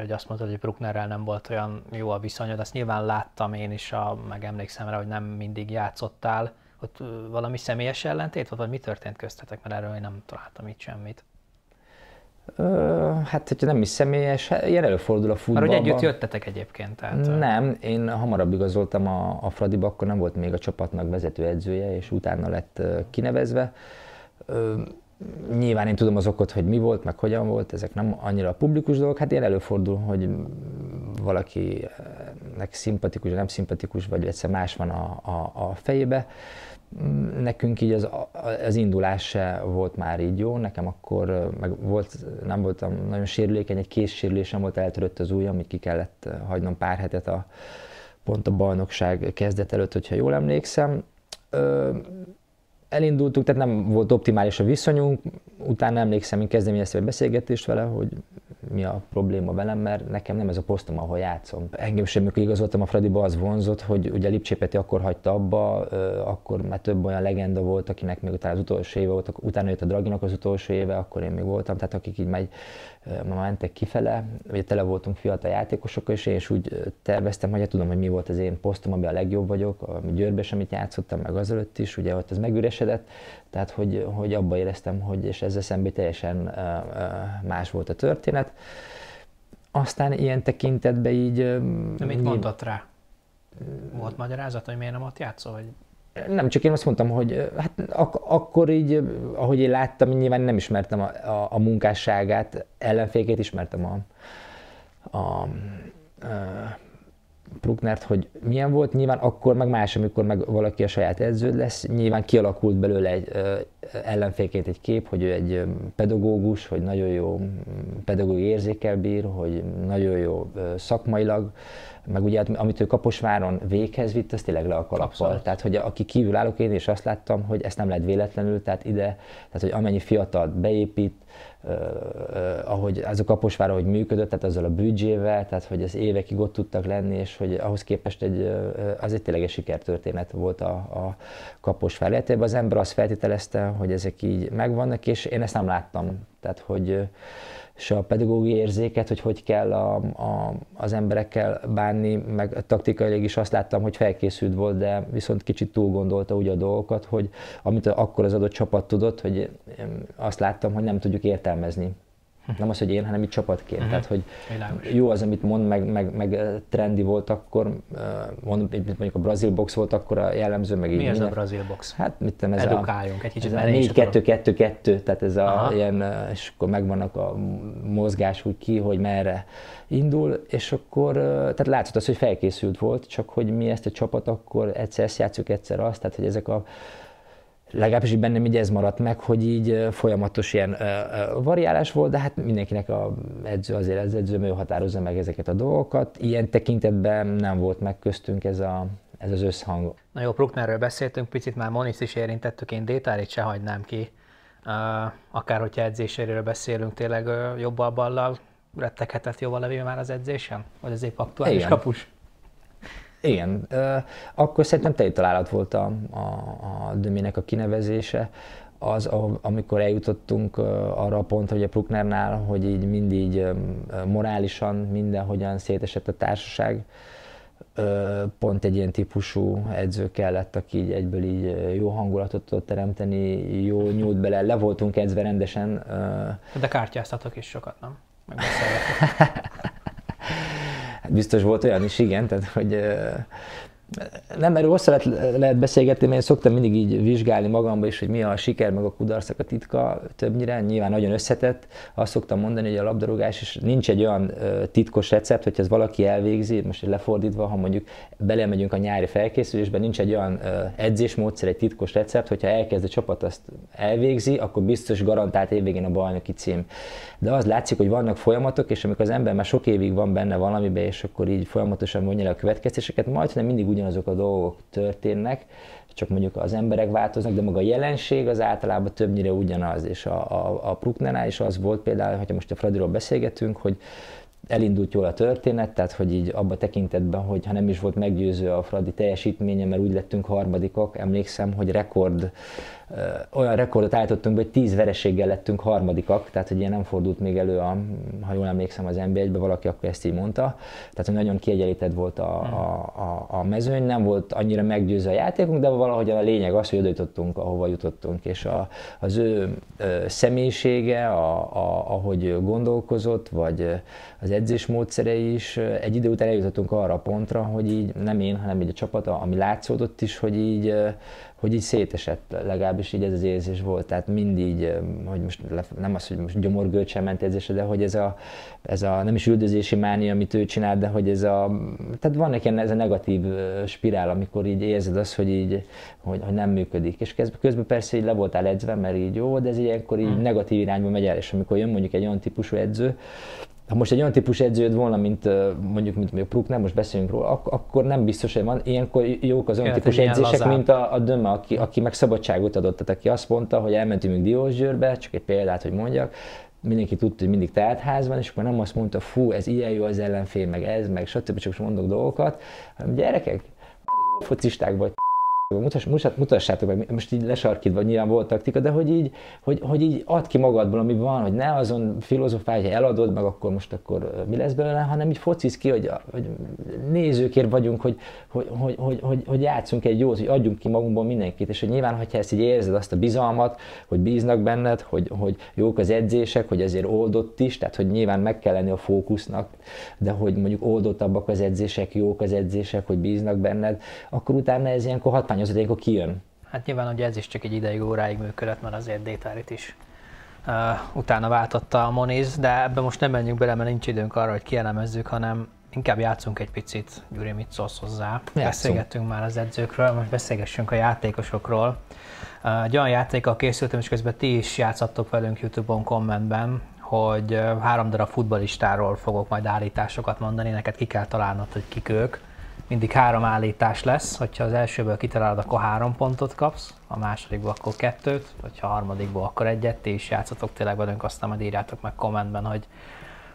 hogy azt mondtad, hogy Brucknerrel nem volt olyan jó a viszony, viszonyod, azt nyilván láttam én is, a, meg emlékszem rá, hogy nem mindig játszottál. Ott valami személyes ellentét volt, vagy mi történt köztetek, mert erről én nem találtam itt semmit. Ö, hát, hogyha nem is személyes, hát ilyen előfordul a futballban. Mert hogy együtt jöttetek egyébként? Tehát... Nem, én hamarabb igazoltam a, a Fradiba, akkor nem volt még a csapatnak vezető edzője, és utána lett kinevezve. Ö, Nyilván én tudom az okot, hogy mi volt, meg hogyan volt, ezek nem annyira publikus dolgok. Hát ilyen előfordul, hogy valakinek szimpatikus, nem szimpatikus, vagy egyszer más van a, a, a fejébe. Nekünk így az, az indulás se volt már így jó, nekem akkor meg volt, nem voltam nagyon sérülékeny, egy készsérülésem volt, eltörött az ujjam, amit ki kellett hagynom pár hetet a, pont a bajnokság kezdet előtt, hogyha jól emlékszem elindultunk, tehát nem volt optimális a viszonyunk, utána emlékszem, én kezdeményeztem egy beszélgetést vele, hogy mi a probléma velem, mert nekem nem ez a posztom, ahol játszom. Engem sem, mikor igazoltam a Fradiba, az vonzott, hogy ugye Lipcsépeti akkor hagyta abba, akkor már több olyan legenda volt, akinek még utána az utolsó éve volt, utána jött a Draginak az utolsó éve, akkor én még voltam, tehát akik így megy, ma mentek kifele, ugye tele voltunk fiatal játékosokkal, és én is úgy terveztem, hogy hát tudom, hogy mi volt az én posztom, amiben a legjobb vagyok, a Győrbe amit játszottam, meg azelőtt is, ugye ott az megüresedett, tehát hogy, hogy abba éreztem, hogy és ezzel szemben teljesen más volt a történet. Aztán ilyen tekintetben így... De mit mondott rá? Volt magyarázat, hogy miért nem ott játszol? Vagy? Nem, csak én azt mondtam, hogy hát ak- akkor így, ahogy én láttam, nyilván nem ismertem a, a, a munkásságát, ellenfékét ismertem a, a, a Brucknert, hogy milyen volt, nyilván akkor meg más, amikor meg valaki a saját edződ lesz, nyilván kialakult belőle egy ö, ellenféként egy kép, hogy ő egy pedagógus, hogy nagyon jó pedagógiai érzékel bír, hogy nagyon jó ö, szakmailag, meg ugye amit ő Kaposváron véghez vitt, az tényleg le a kalappal. Abszolút. Tehát, hogy aki kívül állok én, és azt láttam, hogy ezt nem lehet véletlenül, tehát ide, tehát, hogy amennyi fiatal beépít, Uh, uh, ahogy az a Kaposvár, ahogy működött, tehát azzal a büdzsével, tehát hogy az évekig ott tudtak lenni, és hogy ahhoz képest egy, uh, az egy tényleg egy sikertörténet volt a, a Kaposvár életében. Az ember azt feltételezte, hogy ezek így megvannak, és én ezt nem láttam. Tehát, hogy és a pedagógiai érzéket, hogy hogy kell a, a, az emberekkel bánni, meg taktikailag is azt láttam, hogy felkészült volt, de viszont kicsit túl gondolta úgy a dolgokat, hogy amit akkor az adott csapat tudott, hogy azt láttam, hogy nem tudjuk értelmezni nem az, hogy én, hanem itt csapatként. Uh-huh. Tehát, hogy Világos. jó az, amit mond, meg, meg, meg trendi volt akkor, mond, mondjuk a brazil box volt akkor a jellemző, meg Mi így. Mi ez a brazil box? Hát mit tudom, ez Edukáljunk a, egy kicsit. Ez a 4-2-2-2, tehát ez a Aha. ilyen, és akkor megvannak a mozgás, hogy ki, hogy merre indul, és akkor, tehát látszott az, hogy felkészült volt, csak hogy mi ezt a csapat akkor egyszer ezt játszunk, egyszer azt, tehát hogy ezek a legalábbis így bennem így ez maradt meg, hogy így folyamatos ilyen variálás volt, de hát mindenkinek a edző azért az edző ő határozza meg ezeket a dolgokat. Ilyen tekintetben nem volt meg köztünk ez, a, ez az összhang. Na jó, Brucknerről beszéltünk, picit már Monis is érintettük, én Détárit se hagynám ki. akár hogyha edzéséről beszélünk, tényleg jobbal ballal retteghetett jóval levő már az edzésen? Vagy az épp aktuális Igen. kapus? Igen, akkor szerintem teli találat volt a, a, a Dömének a kinevezése, az, amikor eljutottunk arra a pontra, hogy a Pruknernál, hogy így mindig morálisan mindenhogyan szétesett a társaság, pont egy ilyen típusú edző kellett, aki így egyből így jó hangulatot tudott teremteni, jó nyújt bele, le voltunk edzve rendesen. De kártyáztatok is sokat, nem? Hát biztos volt olyan is, igen, tehát hogy nem, erről hosszá lehet, lehet beszélgetni, mert én szoktam mindig így vizsgálni magamba is, hogy mi a siker, meg a kudarcnak a titka többnyire. Nyilván nagyon összetett. Azt szoktam mondani, hogy a labdarúgás is nincs egy olyan titkos recept, hogy ez valaki elvégzi, most lefordítva, ha mondjuk belemegyünk a nyári felkészülésbe, nincs egy olyan edzésmódszer, egy titkos recept, hogyha elkezd a csapat azt elvégzi, akkor biztos garantált évvégén a bajnoki cím. De az látszik, hogy vannak folyamatok, és amikor az ember már sok évig van benne valamiben, és akkor így folyamatosan vonja le a következtéseket, majd nem mindig ugyanazok a dolgok történnek, csak mondjuk az emberek változnak, de maga a jelenség az általában többnyire ugyanaz, és a, a, a Pruknenál is az volt például, hogyha most a Fradiról beszélgetünk, hogy elindult jól a történet, tehát hogy így abba tekintetben, hogy ha nem is volt meggyőző a Fradi teljesítménye, mert úgy lettünk harmadikok, emlékszem, hogy rekord olyan rekordot állítottunk be, hogy tíz vereséggel lettünk harmadikak, tehát hogy ilyen nem fordult még elő, a, ha jól emlékszem az NBA-be, valaki akkor ezt így mondta. Tehát, hogy nagyon kiegyenlített volt a, a, a, a mezőny, nem volt annyira meggyőző a játékunk, de valahogy a lényeg az, hogy oda jutottunk, ahova jutottunk, és a, az ő személyisége, a, a, ahogy gondolkozott, vagy az edzés módszerei is, egy idő után eljutottunk arra a pontra, hogy így nem én, hanem így a csapata, ami látszódott is, hogy így hogy így szétesett, legalábbis így ez az érzés volt. Tehát mindig, hogy most nem az, hogy most gyomorgölcsel ment edzésre, de hogy ez a, ez a nem is üldözési mánia, amit ő csinál, de hogy ez a, tehát van egy ez a negatív spirál, amikor így érzed azt, hogy így, hogy, hogy nem működik. És közben, közben persze így le voltál edzve, mert így jó, de ez ilyenkor így hmm. negatív irányba megy el, és amikor jön mondjuk egy olyan típusú edző, ha most egy olyan típus edződ volna, mint mondjuk, mint Pruk, nem most beszélünk róla, ak- akkor nem biztos, hogy van. Ilyenkor jók az olyan típus edzések, mint a, a Döme, aki, aki meg szabadságot adott. Tehát aki azt mondta, hogy elmentünk Diósgyőrbe, csak egy példát, hogy mondjak, mindenki tudta, hogy mindig teltház van, és akkor nem azt mondta, fú, ez ilyen jó az ellenfél, meg ez, meg stb. csak most mondok dolgokat, hanem gyerekek, focisták vagy, Mutass, mutass, mutassátok meg, most így lesarkítva nyilván volt taktika, de hogy így, hogy, hogy így add ki magadból, ami van, hogy ne azon filozofálj, hogy eladod, meg akkor most akkor mi lesz belőle, hanem így focisz ki, hogy, hogy nézőkért vagyunk, hogy, hogy, hogy, hogy, hogy, hogy játszunk egy jót, hogy adjunk ki magunkból mindenkit, és hogy nyilván, hogyha ezt így érzed, azt a bizalmat, hogy bíznak benned, hogy, hogy jók az edzések, hogy ezért oldott is, tehát hogy nyilván meg kell lenni a fókusznak, de hogy mondjuk oldottabbak az edzések, jók az edzések, hogy bíznak benned, akkor utána ez ilyenkor hatmány az akkor kijön. Hát nyilván hogy ez is csak egy ideig óráig működött, mert azért Détárit is uh, utána váltotta a Moniz, de ebbe most nem menjünk bele, mert nincs időnk arra, hogy kielemezzük, hanem inkább játszunk egy picit. Gyuri, mit szólsz hozzá? Játszunk. Beszélgettünk már az edzőkről, most beszélgessünk a játékosokról. Uh, egy olyan játékkal készültem, és közben ti is játszottok velünk YouTube-on kommentben, hogy három darab futbalistáról fogok majd állításokat mondani, neked ki kell találnod, hogy kik ők mindig három állítás lesz, hogyha az elsőből kitalálod, akkor három pontot kapsz, a másodikból akkor kettőt, hogyha a harmadikból akkor egyet, ti is játszatok tényleg velünk, aztán majd írjátok meg kommentben, hogy,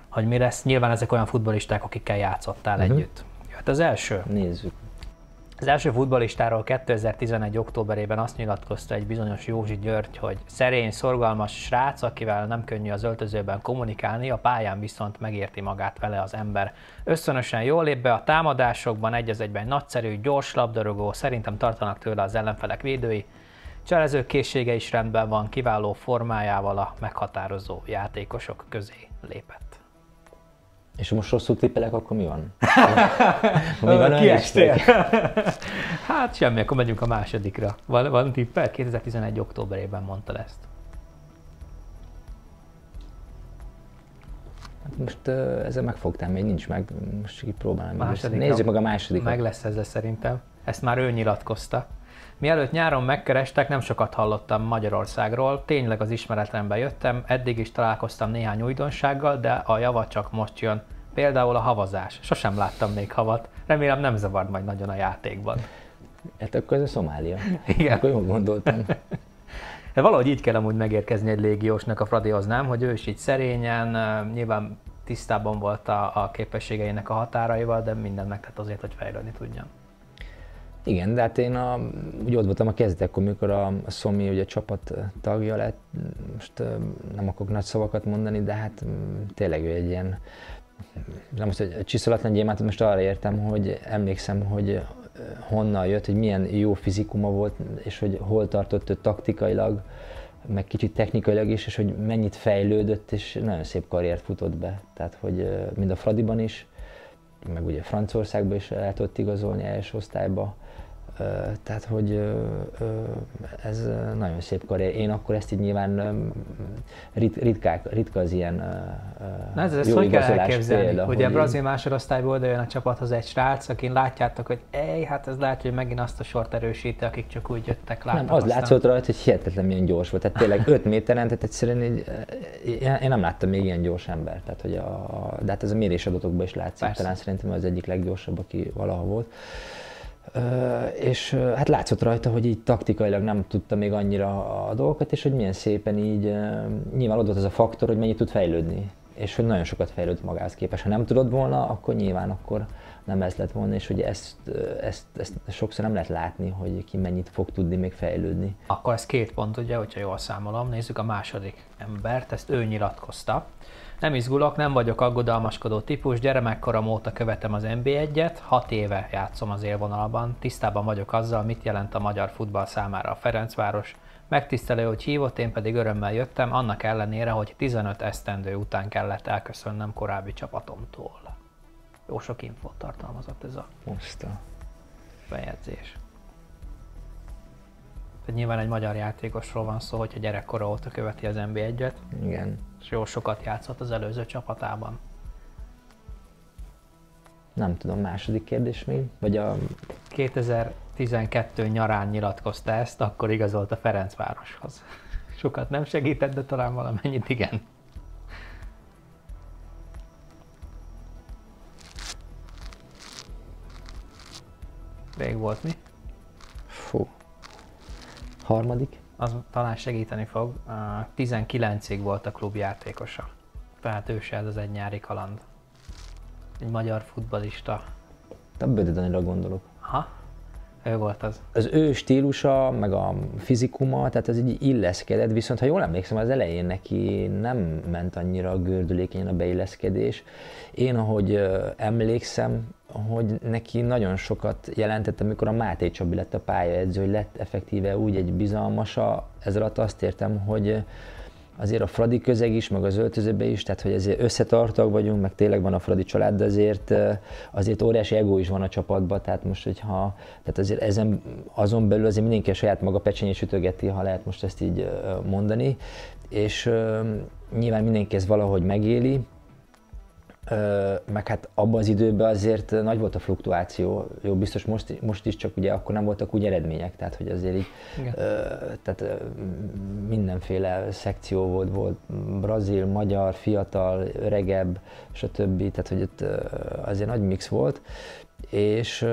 hogy mi lesz. Nyilván ezek olyan futbolisták, akikkel játszottál uh-huh. együtt. Jöhet az első. Nézzük. Az első futbalistáról 2011. októberében azt nyilatkozta egy bizonyos Józsi György, hogy szerény, szorgalmas srác, akivel nem könnyű az öltözőben kommunikálni, a pályán viszont megérti magát vele az ember. Összönösen jól lép be a támadásokban, egy az egyben nagyszerű, gyors labdarúgó, szerintem tartanak tőle az ellenfelek védői. Cselező készsége is rendben van, kiváló formájával a meghatározó játékosok közé lépett. És most rosszul tippelek, akkor mi van? mi van Kiestél. hát semmi, akkor megyünk a másodikra. Van, van tippel? 2011. októberében mondta ezt. Hát most uh, ezzel megfogtál, még nincs meg, most így próbálom. Nézzük meg a másodikat. Meg lesz ezzel szerintem. Ezt már ő nyilatkozta. Mielőtt nyáron megkerestek, nem sokat hallottam Magyarországról, tényleg az ismeretlenbe jöttem, eddig is találkoztam néhány újdonsággal, de a java csak most jön. Például a havazás. Sosem láttam még havat. Remélem nem zavard majd nagyon a játékban. Hát akkor ez a Szomália. Igen. Akkor jól gondoltam. De valahogy így kell amúgy megérkezni egy légiósnak a Fradihoz, nem? Hogy ő is így szerényen, nyilván tisztában volt a, a képességeinek a határaival, de mindent megtett azért, hogy fejlődni tudjon. Igen, de hát én a, úgy ott voltam a kezdetekor, amikor a, a Szomi ugye csapat tagja lett, most nem akarok nagy szavakat mondani, de hát tényleg ő egy ilyen, nem most, hogy csiszolatlan gyémánt, most arra értem, hogy emlékszem, hogy honnan jött, hogy milyen jó fizikuma volt, és hogy hol tartott ő taktikailag, meg kicsit technikailag is, és hogy mennyit fejlődött, és nagyon szép karriert futott be. Tehát, hogy mind a Fradiban is, meg ugye Franciaországban is el tudott igazolni első osztályba, tehát, hogy ez nagyon szép karrier. Én akkor ezt így nyilván rit, ritkák, ritka az ilyen Na ez, ezt hogy kell elképzelni? Példa, Ugye hogy brazil másodosztályból oda jön a csapathoz egy srác, akin látjátok, hogy ej, hát ez lehet, hogy megint azt a sort erősíti, akik csak úgy jöttek látni. Nem, az aztán... látszott rajta, hogy hihetetlen milyen gyors volt. Tehát tényleg 5 méteren, tehát egyszerűen így, én nem láttam még ilyen gyors ember. Tehát, hogy a, de hát ez a mérésadatokban is látszik. Persze. Talán szerintem az egyik leggyorsabb, aki valaha volt és hát látszott rajta, hogy így taktikailag nem tudta még annyira a dolgokat, és hogy milyen szépen így, nyilván ott volt az a faktor, hogy mennyit tud fejlődni, és hogy nagyon sokat fejlődött magához képest. Ha nem tudod volna, akkor nyilván akkor nem ez lett volna, és hogy ezt, ezt, ezt sokszor nem lehet látni, hogy ki mennyit fog tudni még fejlődni. Akkor ez két pont, ugye, hogyha jól számolom. Nézzük a második embert, ezt ő nyilatkozta. Nem izgulok, nem vagyok aggodalmaskodó típus, gyermekkorom óta követem az NB1-et, hat éve játszom az élvonalban, tisztában vagyok azzal, mit jelent a magyar futball számára a Ferencváros, Megtisztelő, hogy hívott, én pedig örömmel jöttem, annak ellenére, hogy 15 esztendő után kellett elköszönnöm korábbi csapatomtól. Jó sok infót tartalmazott ez a Most a... bejegyzés. Tehát nyilván egy magyar játékosról van szó, hogyha gyerekkora óta követi az NB1-et. Igen. És jó sokat játszott az előző csapatában. Nem tudom, második kérdés még? Vagy a... 2012 nyarán nyilatkozta ezt, akkor igazolt a Ferencvároshoz. Sokat nem segített, de talán valamennyit igen. Rég volt mi? Fú. Harmadik? Az talán segíteni fog. 19-ig volt a klub játékosa. Tehát ő se ez az egy nyári kaland. Egy magyar futbalista. Te Böde Danira gondolok. Ha? Ő volt az. Az ő stílusa, meg a fizikuma, tehát ez így illeszkedett, viszont ha jól emlékszem, az elején neki nem ment annyira gördülékenyen a beilleszkedés. Én, ahogy emlékszem, hogy neki nagyon sokat jelentett, amikor a Máté Csabi lett a pályaedző, hogy lett effektíve úgy egy bizalmasa, ez alatt. Azt értem, hogy azért a Fradi közeg is, meg az öltözőbe is, tehát hogy ezért összetartak vagyunk, meg tényleg van a Fradi család, de azért, azért óriási ego is van a csapatban, tehát most, hogyha, tehát azért ezen, azon belül azért mindenki a saját maga pecsenyét sütögeti, ha lehet most ezt így mondani, és nyilván mindenki ezt valahogy megéli, meg hát abban az időben azért nagy volt a fluktuáció, jó, biztos most, most is, csak ugye akkor nem voltak úgy eredmények, tehát hogy azért így, Igen. tehát mindenféle szekció volt, volt brazil, magyar, fiatal, öregebb, stb. Tehát, hogy ott azért nagy mix volt, és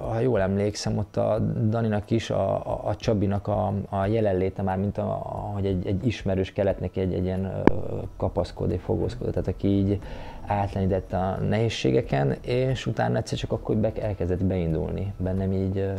ha jól emlékszem, ott a Daninak is, a, a, a Csabinak a, a jelenléte már, mint a, a, hogy egy, egy ismerős kellett neki egy, egy ilyen kapaszkodó, fogózkodó, tehát aki így átlenített a nehézségeken, és utána egyszer csak akkor be, elkezdett beindulni. Bennem így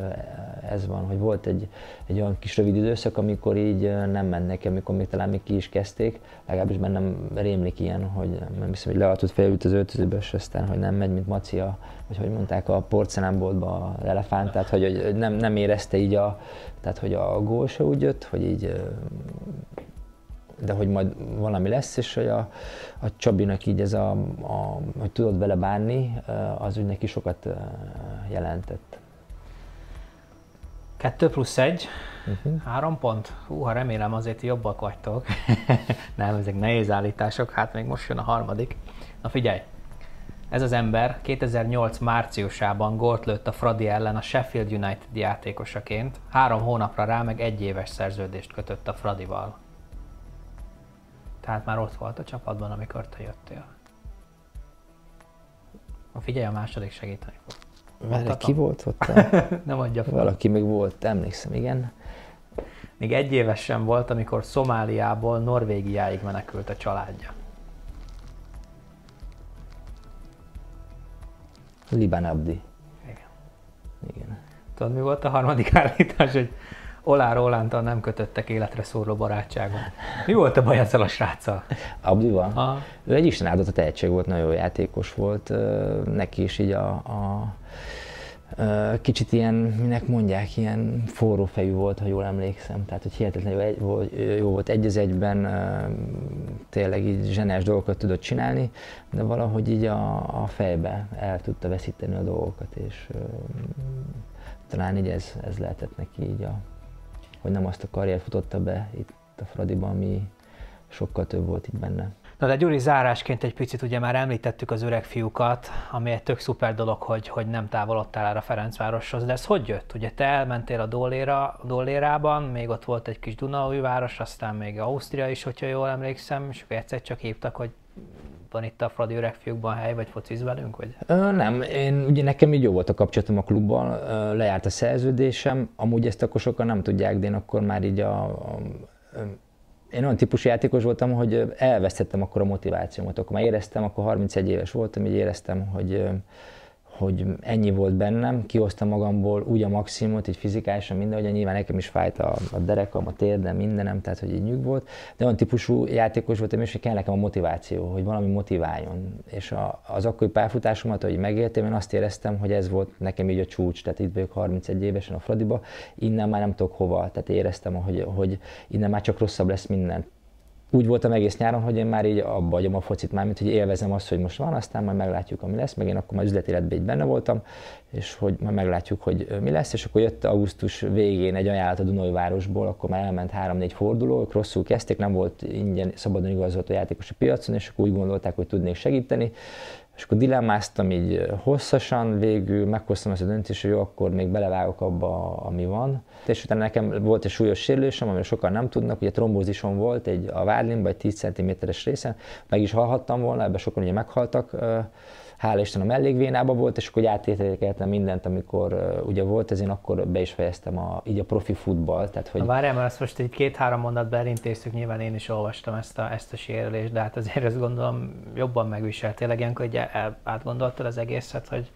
ez van, hogy volt egy, egy olyan kis rövid időszak, amikor így nem ment nekem, amikor még talán még ki is kezdték, legalábbis bennem rémlik ilyen, hogy nem hiszem, hogy leadott felült az öltözőbe, és aztán, hogy nem megy, mint Maci a, vagy hogy mondták, a porcelánboltba az elefánt, tehát hogy, hogy nem, nem érezte így a, tehát hogy a gól se úgy jött, hogy így de hogy majd valami lesz, és hogy a, a Csabinak így ez a, a, hogy tudod vele bánni, az úgy neki sokat jelentett. Kettő plusz egy, uh-huh. három pont. Húha, remélem azért jobbak vagytok. Nem, ezek nehéz állítások, hát még most jön a harmadik. Na figyelj, ez az ember 2008 márciusában gólt lőtt a Fradi ellen a Sheffield United játékosaként, három hónapra rá meg egy éves szerződést kötött a Fradival. Tehát már ott volt a csapatban, amikor te jöttél. Ha figyelj, a második segíteni fog. Várj, ki volt ott? Nem adja fel. Valaki még volt, emlékszem, igen. Még egy éves sem volt, amikor Szomáliából Norvégiáig menekült a családja. Liban Abdi. Igen. Igen. Tudod, mi volt a harmadik állítás, hogy Olá Rolántal nem kötöttek életre szóló barátságot. Mi volt a baj ezzel a sráccal? Abdival? Aha. Ő egy Isten áldott a tehetség volt, nagyon jó játékos volt. Neki is így a, a kicsit ilyen, minek mondják, ilyen forró fejű volt, ha jól emlékszem. Tehát, hogy hihetetlenül jó, volt- jó volt egy az egyben, tényleg így zsenes dolgokat tudott csinálni, de valahogy így a, a fejbe el tudta veszíteni a dolgokat, és talán így ez, ez lehetett neki így a, hogy nem azt a karriert futotta be itt a Fradiban, ami sokkal több volt itt benne. Na de Gyuri, zárásként egy picit ugye már említettük az öreg fiúkat, ami egy tök szuper dolog, hogy, hogy nem távolodtál el a Ferencvároshoz, de ez hogy jött? Ugye te elmentél a Dolléra, Dollérában, még ott volt egy kis Dunaújváros, aztán még Ausztria is, hogyha jól emlékszem, és akkor egyszer csak hívtak, hogy van itt a Fradi öreg fiúkban hely, vagy fociz velünk, vagy? Ö, nem, én, ugye nekem így jó volt a kapcsolatom a klubban, lejárt a szerződésem, amúgy ezt akkor sokan nem tudják, de én akkor már így a, a, én olyan típusú játékos voltam, hogy elvesztettem akkor a motivációmat. Akkor már éreztem, akkor 31 éves voltam, így éreztem, hogy, hogy ennyi volt bennem, kihoztam magamból úgy a maximumot, így fizikálisan minden, hogy nyilván nekem is fájt a, a derekam, a térdem, mindenem, tehát hogy így nyug volt, de olyan típusú játékos voltam, és hogy kell nekem a motiváció, hogy valami motiváljon. És a, az akkori pályafutásomat, hogy megéltem, én azt éreztem, hogy ez volt nekem így a csúcs, tehát itt vagyok 31 évesen a Fradiba, innen már nem tudok hova, tehát éreztem, hogy, hogy innen már csak rosszabb lesz minden úgy voltam egész nyáron, hogy én már így abba hagyom a focit már, mint hogy élvezem azt, hogy most van, aztán majd meglátjuk, ami lesz, meg én akkor már üzletéletben így benne voltam, és hogy majd meglátjuk, hogy mi lesz, és akkor jött augusztus végén egy ajánlat a Dunajvárosból, akkor már elment három-négy forduló, ők rosszul kezdték, nem volt ingyen szabadon igazolt a játékos a piacon, és akkor úgy gondolták, hogy tudnék segíteni, és akkor dilemmáztam így hosszasan, végül meghoztam ezt a döntést, hogy jó, akkor még belevágok abba, ami van. És utána nekem volt egy súlyos sérülésem, amiről sokan nem tudnak, ugye trombózisom volt egy, a vádlimban, egy 10 cm-es részen, meg is halhattam volna, ebben sokan ugye meghaltak. Hála Isten a mellékvénában volt, és akkor úgy átértékeltem mindent, amikor uh, ugye volt ez, én akkor be is fejeztem a, így a profi futball. Tehát, hogy... Várjál, mert ezt most egy két-három mondatban elintéztük, nyilván én is olvastam ezt a, ezt a sérülést, de hát azért ezt gondolom jobban megviselt. Tényleg ilyenkor hogy el- átgondoltad az egészet, hogy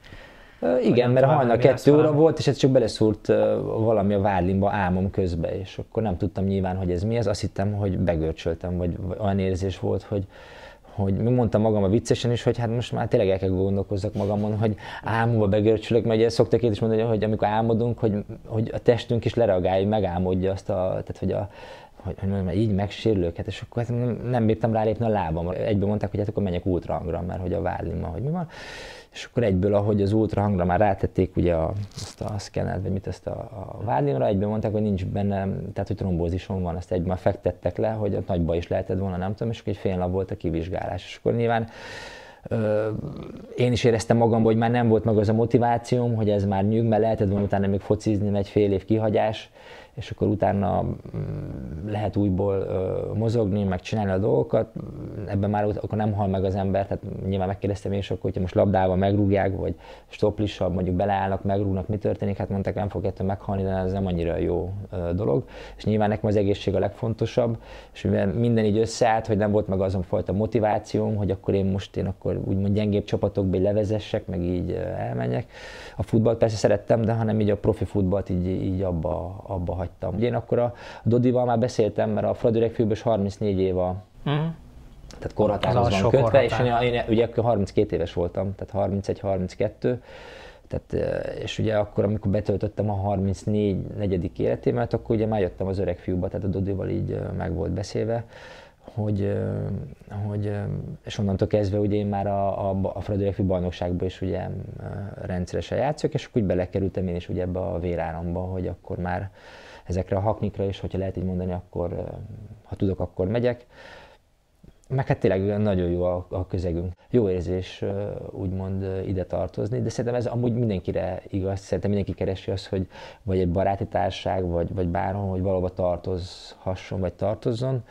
Igen, mert hajnal kettő óra volt, és ez csak beleszúrt valami a vádlimba álmom közbe, és akkor nem tudtam nyilván, hogy ez mi ez. Azt hittem, hogy begörcsöltem, vagy olyan érzés volt, hogy, hogy mi mondtam magam a viccesen is, hogy hát most már tényleg el kell gondolkozzak magamon, hogy álmomba begörcsölök, mert ugye szoktak itt is mondani, hogy amikor álmodunk, hogy, hogy a testünk is lereagálja, megálmodja azt a, tehát hogy a, hogy, hogy mondjam, így megsérülök, hát és akkor hát nem, nem bírtam rálépni a lábam. Egyben mondták, hogy hát akkor menjek ultrahangra, mert hogy a vállimma, hogy mi van. És akkor egyből, ahogy az ultrahangra már rátették ugye a, azt a szkennert, vagy mit ezt a, a vállimra, egyben mondták, hogy nincs benne, tehát hogy trombózisom van, azt egyben fektettek le, hogy ott nagy baj is lehetett volna, nem tudom, és akkor egy fél nap volt a kivizsgálás. És akkor nyilván én is éreztem magamban, hogy már nem volt meg az a motivációm, hogy ez már nyug, mert lehetett volna utána még focizni, egy fél év kihagyás, és akkor utána mm, lehet újból mozogni, meg csinálni a dolgokat. Ebben már akkor nem hal meg az ember, tehát nyilván megkérdeztem én is, akkor, hogyha most labdával megrúgják, vagy stoplissal mondjuk beleállnak, megrúgnak, mi történik, hát mondták, nem fog ettől meghalni, de ez nem annyira jó dolog. És nyilván nekem az egészség a legfontosabb, és mivel minden így összeállt, hogy nem volt meg azon fajta motivációm, hogy akkor én most én akkor úgymond gyengébb csapatokba így levezessek, meg így elmenjek. A futballt persze szerettem, de hanem így a profi futballt így, így abba, abba hagytam. Ugye én akkor a Dodival már beszéltem, mert a Fradi Öregfőbös 34 év a, uh-huh. tehát korhatárhoz van kötve, és én, én ugye akkor 32 éves voltam, tehát 31-32, tehát, eh, és ugye akkor, amikor betöltöttem a 34 negyedik életémet, akkor ugye már jöttem az öreg fiúba, tehát a Dodival így eh, meg volt beszélve, hogy, eh, hogy és onnantól kezdve ugye én már a, a, a Fradi Öregfiú bajnokságban is ugye rendszeresen játszok, és akkor úgy belekerültem én is ugye ebbe a véráramba, hogy akkor már ezekre a haknikra is, hogyha lehet így mondani, akkor ha tudok, akkor megyek. Meg hát tényleg nagyon jó a, a közegünk. Jó érzés úgymond ide tartozni, de szerintem ez amúgy mindenkire igaz. Szerintem mindenki keresi azt, hogy vagy egy baráti társaság, vagy, vagy bárhol, hogy valahova tartozhasson, vagy tartozzon.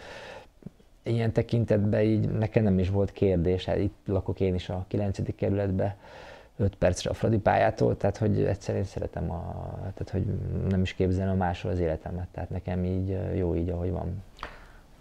Ilyen tekintetben így nekem nem is volt kérdés, hát itt lakok én is a 9. kerületben, 5 percre a Fradi pályától, tehát hogy egyszerűen szeretem, a, tehát hogy nem is képzelem máshol az életemet, tehát nekem így jó így, ahogy van.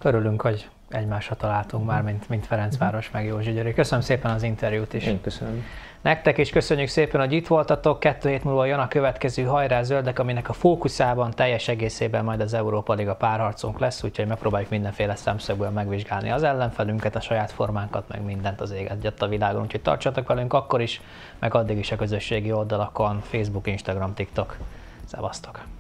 Örülünk, hogy egymásra találtunk már, mint, mint Ferencváros meg Józsi Győri. Köszönöm szépen az interjút is. Én köszönöm. Nektek is köszönjük szépen, hogy itt voltatok. Kettő hét múlva jön a következő Hajrá Zöldek, aminek a fókuszában teljes egészében majd az Európa Liga párharcunk lesz, úgyhogy megpróbáljuk mindenféle szemszögből megvizsgálni az ellenfelünket, a saját formánkat, meg mindent az éget a világon. Úgyhogy tartsatok velünk akkor is, meg addig is a közösségi oldalakon, Facebook, Instagram, TikTok. Szevasztok!